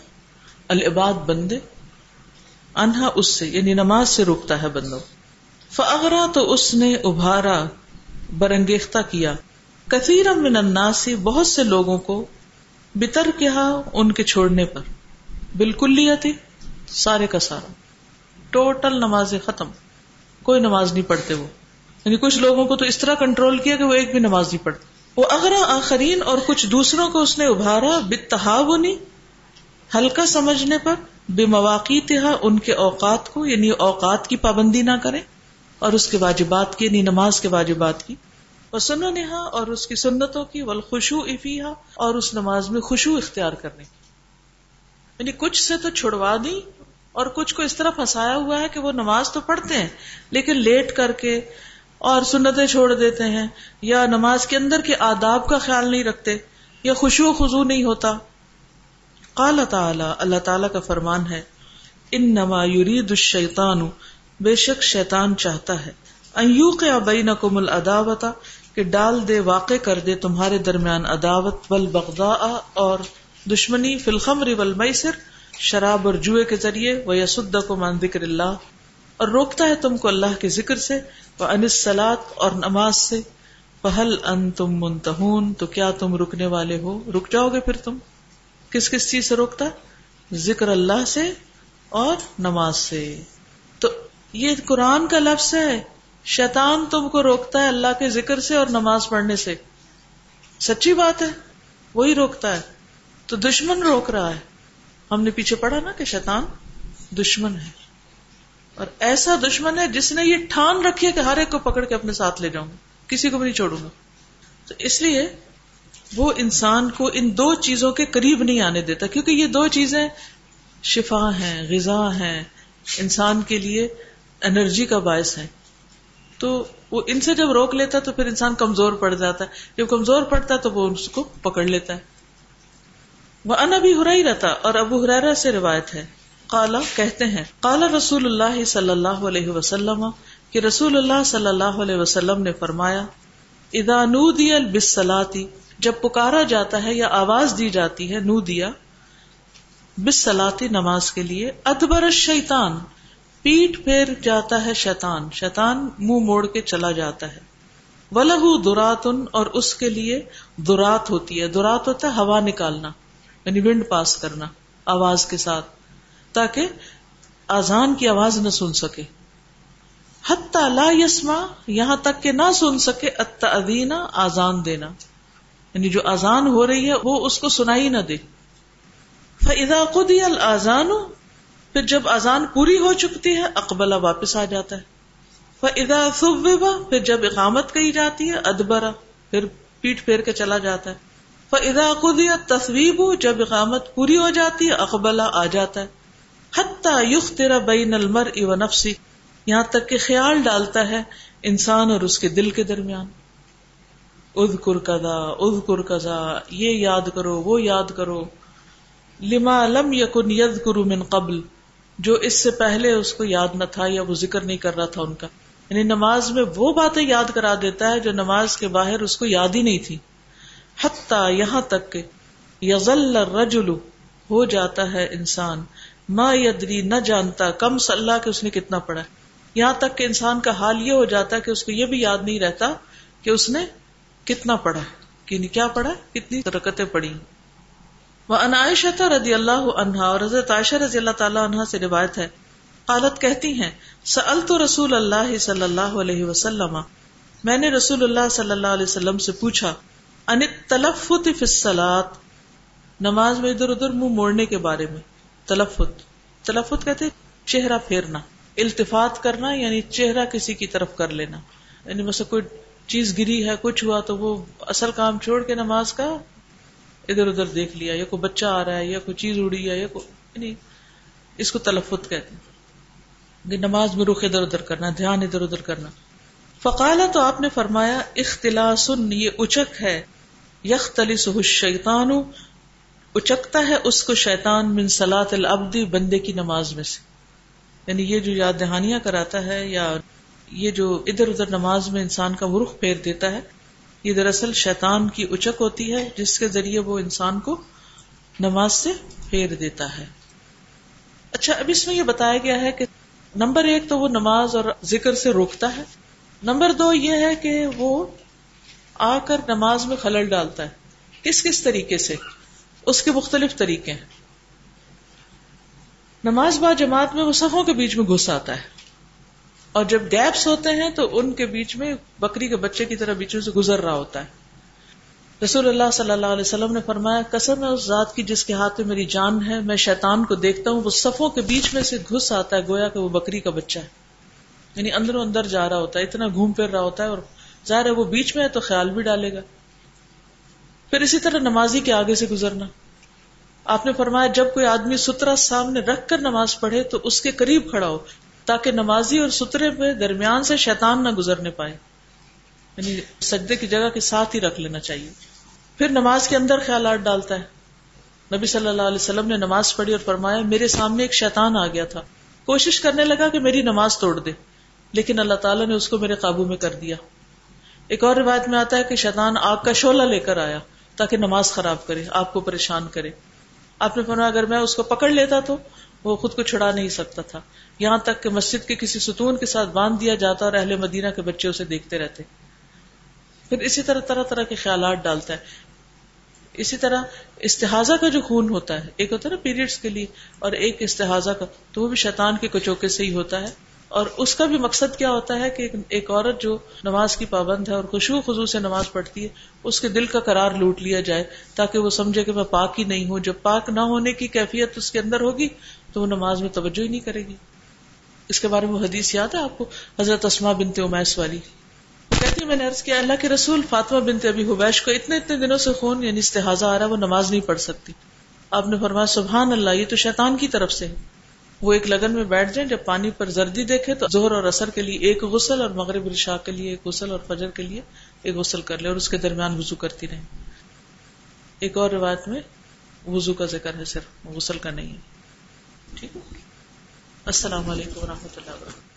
العباد بندے انہا اس سے یعنی نماز سے روکتا ہے بندوں۔ فاغرا تو اس نے ابھارا برنگیختہ کیا۔ کثیر من الناس بہت سے لوگوں کو بتر کیا ان کے چھوڑنے پر۔ بالکل لیا تھی سارے کا سارا۔ ٹوٹل نماز ختم۔ کوئی نماز نہیں پڑھتے وہ۔ یعنی کچھ لوگوں کو تو اس طرح کنٹرول کیا کہ وہ ایک بھی نماز نہیں پڑھتے۔ وہ اگر آخرین اور کچھ دوسروں کو اس نے ابھارا بتحاونی ہلکا سمجھنے پر بے مواقع تہا ان کے اوقات کو یعنی اوقات کی پابندی نہ کرے اور اس کے واجبات کی یعنی نماز کے واجبات کی۔ وہ سن نہا اور اس کی سنتوں کی خوشو افیہ اور اس نماز میں خوشو اختیار کرنے۔ کی یعنی کچھ سے تو چھڑوا دی اور کچھ کو اس طرح پھنسایا ہوا ہے کہ وہ نماز تو پڑھتے ہیں، لیکن لیٹ کر کے اور سنتیں چھوڑ دیتے ہیں یا نماز کے اندر کے آداب کا خیال نہیں رکھتے یا خوشو خزو نہیں ہوتا۔ قال تعالی، اللہ تعالی کا فرمان ہے ان نما یرید الشیطان، بے شک شیطان چاہتا ہے ایو کے ابئی نقم الداوتا کہ ڈال دے واقع کر دے تمہارے درمیان عداوت بل بغدا اور دشمنی فلخمر ول میسر شراب اور جوئے کے ذریعے وہ یسد کو مان ذکر اللہ۔ اور روکتا ہے تم کو اللہ کے ذکر سے وہ انسلات اور نماز سے۔ پہل ان تم منتہون تو کیا تم رکنے والے ہو؟ رک جاؤ گے پھر تم۔ کس کس چیز سے روکتا؟ ذکر اللہ سے اور نماز سے۔ تو یہ قرآن کا لفظ ہے۔ شیطان تم کو روکتا ہے اللہ کے ذکر سے اور نماز پڑھنے سے۔ سچی بات ہے، وہی روکتا ہے۔ تو دشمن روک رہا ہے۔ ہم نے پیچھے پڑھا نا کہ شیطان دشمن ہے۔ اور ایسا دشمن ہے جس نے یہ ٹھان رکھی ہے کہ ہر ایک کو پکڑ کے اپنے ساتھ لے جاؤں گا۔ کسی کو بھی نہیں چھوڑوں گا۔ تو اس لیے وہ انسان کو ان دو چیزوں کے قریب نہیں آنے دیتا، کیونکہ یہ دو چیزیں شفا ہیں، غذا ہیں۔ انسان کے لیے انرجی کا باعث ہے تو وہ ان سے جب روک لیتا تو پھر انسان کمزور پڑ جاتا ہے۔ جب کمزور پڑتا ہے تو وہ اس کو پکڑ لیتا ہے۔ وہ ان ابھی ہرائی رہتا اور ابو ہرارا سے روایت ہے۔ کالا کہتے ہیں کالا رسول اللہ صلی اللہ علیہ وسلم کہ رسول اللہ صلی اللہ علیہ وسلم نے فرمایا ادا نو دیا بسلاتی جب پکارا جاتا ہے یا آواز دی جاتی ہے نو دیا بسلاتی نماز کے لیے ادبر شیطان پیٹ پھیر جاتا ہے شیتان شیتان منہ موڑ کے چلا جاتا ہے۔ ولہ دراتن اور اس کے لیے درات ہوتی ہے۔ درات ہوتا ہے ہوا نکالنا یعنی ونڈ پاس کرنا، آواز کے ساتھ، تاکہ آزان کی آواز نہ سن سکے۔ حتی لا یسما یہاں تک کہ نہ سن سکے ادینا آزان دینا۔ یعنی جو آزان ہو رہی ہے، وہ اس کو سنائی نہ دے۔ فضا قدی الزان پھر جب آزان پوری ہو چکتی ہے اقبلا واپس آ جاتا ہے۔ فضا صبح پھر جب اقامت کہی جاتی ہے ادبرا پھر پیٹ پھیر کے چلا جاتا ہے۔ فضا قدی تصویب جب اقامت پوری ہو جاتی ہے اقبلا آ جاتا ہے۔ حتیٰ یخ تیرا بین المر و نفسی یہاں تک کہ خیال ڈالتا ہے انسان اور اس کے دل کے درمیان۔ اد کر اد کر یہ یاد کرو، وہ یاد کرو۔ لما لم یکن ید کرو من قبل۔ جو اس سے پہلے اس کو یاد نہ تھا یا وہ ذکر نہیں کر رہا تھا ان کا۔ یعنی نماز میں وہ باتیں یاد کرا دیتا ہے جو نماز کے باہر اس کو یاد ہی نہیں تھی۔ حتیٰ یہاں تک کہ یزل رجلو ہو جاتا ہے انسان۔ ما یدری نہ جانتا کم صلاح کہ اس نے کتنا پڑھا یہاں تک کہ انسان کا حال یہ ہو جاتا ہے کہ اس کو یہ بھی یاد نہیں رہتا کہ اس نے کتنا پڑھا یعنی کیا پڑھا کتنی رکتیں پڑھی۔ وہ انائشہ رضی اللہ عنہا، اور حضرت عائشہ رضی اللہ تعالیٰ عنہ سے روایت ہے، قالت کہتی ہیں سأل تو رسول اللہ صلی اللہ علیہ وسلم، میں نے رسول اللہ صلی اللہ علیہ وسلم سے پوچھا، ان تلفت فی الصلاۃ نماز میں ادھر ادھر منہ موڑنے کے بارے میں، تلفت تلفت کہتے چہرہ پھیرنا، التفات کرنا یعنی چہرہ کسی کی طرف کر لینا یعنی مثلا کوئی چیز گری ہے، کچھ ہوا تو وہ اصل کام چھوڑ کے نماز کا ادھر ادھر دیکھ لیا، یا کوئی بچہ آ رہا ہے، یا کوئی چیز اڑی ہے، یا کوئی یعنی اس کو تلفت کہتے ہیں۔ نماز میں رخ ادھر ادھر کرنا، دھیان ادھر ادھر کرنا۔ فقالا تو آپ نے فرمایا اختلاس یہ اچک ہے۔ یخ تلی شیتان اچکتا ہے اس کو شیطان من سلاط العبدی بندے کی نماز میں سے۔ یعنی یہ جو یاد دہانیاں کراتا ہے، یا یہ جو ادھر ادھر نماز میں انسان کا رخ پھیر دیتا ہے یہ دراصل شیطان کی اچک ہوتی ہے، جس کے ذریعے وہ انسان کو نماز سے پھیر دیتا ہے۔ اچھا اب اس میں یہ بتایا گیا ہے کہ نمبر ایک تو وہ نماز اور ذکر سے روکتا ہے۔ نمبر دو یہ ہے کہ وہ آ کر نماز میں خلل ڈالتا ہے۔ کس کس طریقے سے؟ اس کے مختلف طریقے ہیں۔ نماز با جماعت میں وہ صفوں کے بیچ میں گھس آتا ہے۔ اور جب گیپس ہوتے ہیں تو ان کے بیچ میں بکری کے بچے کی طرح بیچوں سے گزر رہا ہوتا ہے۔ رسول اللہ صلی اللہ علیہ وسلم نے فرمایا کسم ہے اس ذات کی جس کے ہاتھ میں میری جان ہے، میں شیطان کو دیکھتا ہوں، وہ صفوں کے بیچ میں سے گھس آتا ہے، گویا کہ وہ بکری کا بچہ ہے۔ یعنی اندروں اندر جا رہا ہوتا ہے، اتنا گھوم پھر رہا ہوتا ہے اور ظاہر ہے وہ بیچ میں ہے تو خیال بھی ڈالے گا۔ پھر اسی طرح نمازی کے آگے سے گزرنا۔ آپ نے فرمایا، جب کوئی آدمی سترا سامنے رکھ کر نماز پڑھے تو اس کے قریب کھڑا ہو تاکہ نمازی اور سترے پہ درمیان سے شیطان نہ گزرنے پائے۔ یعنی سجدے کی جگہ کے ساتھ ہی رکھ لینا چاہیے۔ پھر نماز کے اندر خیالات ڈالتا ہے۔ نبی صلی اللہ علیہ وسلم نے نماز پڑھی اور فرمایا، میرے سامنے ایک شیطان آ گیا تھا۔ کوشش کرنے لگا کہ میری نماز توڑ دے، لیکن اللہ تعالیٰ نے اس کو میرے قابو میں کر دیا۔ ایک اور روایت میں آتا ہے کہ شیطان آگ کا شولہ لے کر آیا تاکہ نماز خراب کرے، آپ کو پریشان کرے۔ آپ نے فرمایا، اگر میں اس کو پکڑ لیتا تو وہ خود کو چھڑا نہیں سکتا تھا۔ یہاں تک کہ مسجد کے کسی ستون کے ساتھ باندھ دیا جاتا اور اہل مدینہ کے بچے اسے دیکھتے رہتے۔ پھر اسی طرح طرح طرح کے خیالات ڈالتا ہے۔ اسی طرح استحاظہ کا جو خون ہوتا ہے، ایک ہوتا ہے نا پیریڈس کے لیے، اور ایک استحاظہ کا، تو وہ بھی شیطان کے کچوکے سے ہی ہوتا ہے۔ اور اس کا بھی مقصد کیا ہوتا ہے کہ ایک عورت جو نماز کی پابند ہے اور خوشبو خزو سے نماز پڑھتی ہے، اس کے دل کا قرار لوٹ لیا جائے تاکہ وہ سمجھے کہ میں پاک ہی نہیں ہوں۔ جب پاک نہ ہونے کی کیفیت اس کے اندر ہوگی تو وہ نماز میں توجہ ہی نہیں کرے گی۔ اس کے بارے میں حدیث یاد ہے آپ کو؟ حضرت اسما بنتے امیس والی۔ کہتی میں نے عرض کیا، اللہ کے رسول فاطمہ بنتے ابھی حبیش کو اتنے اتنے دنوں سے خون یعنی استحاظہ آ رہا ہے، وہ نماز نہیں پڑھ سکتی۔ آپ نے فرمایا، سبحان اللہ، یہ تو شیطان کی طرف سے وہ ایک لگن میں بیٹھ جائیں، جب پانی پر زردی دیکھے تو زہر اور اثر کے لیے ایک غسل اور مغرب الشاہ کے لیے ایک غسل اور فجر کے لیے ایک غسل کر لے اور اس کے درمیان وضو کرتی رہے ایک اور روایت میں وضو کا ذکر ہے، صرف غسل کا نہیں۔ ہے ٹھیک ہے۔ السلام علیکم و رحمۃ اللہ وبرکاتہ۔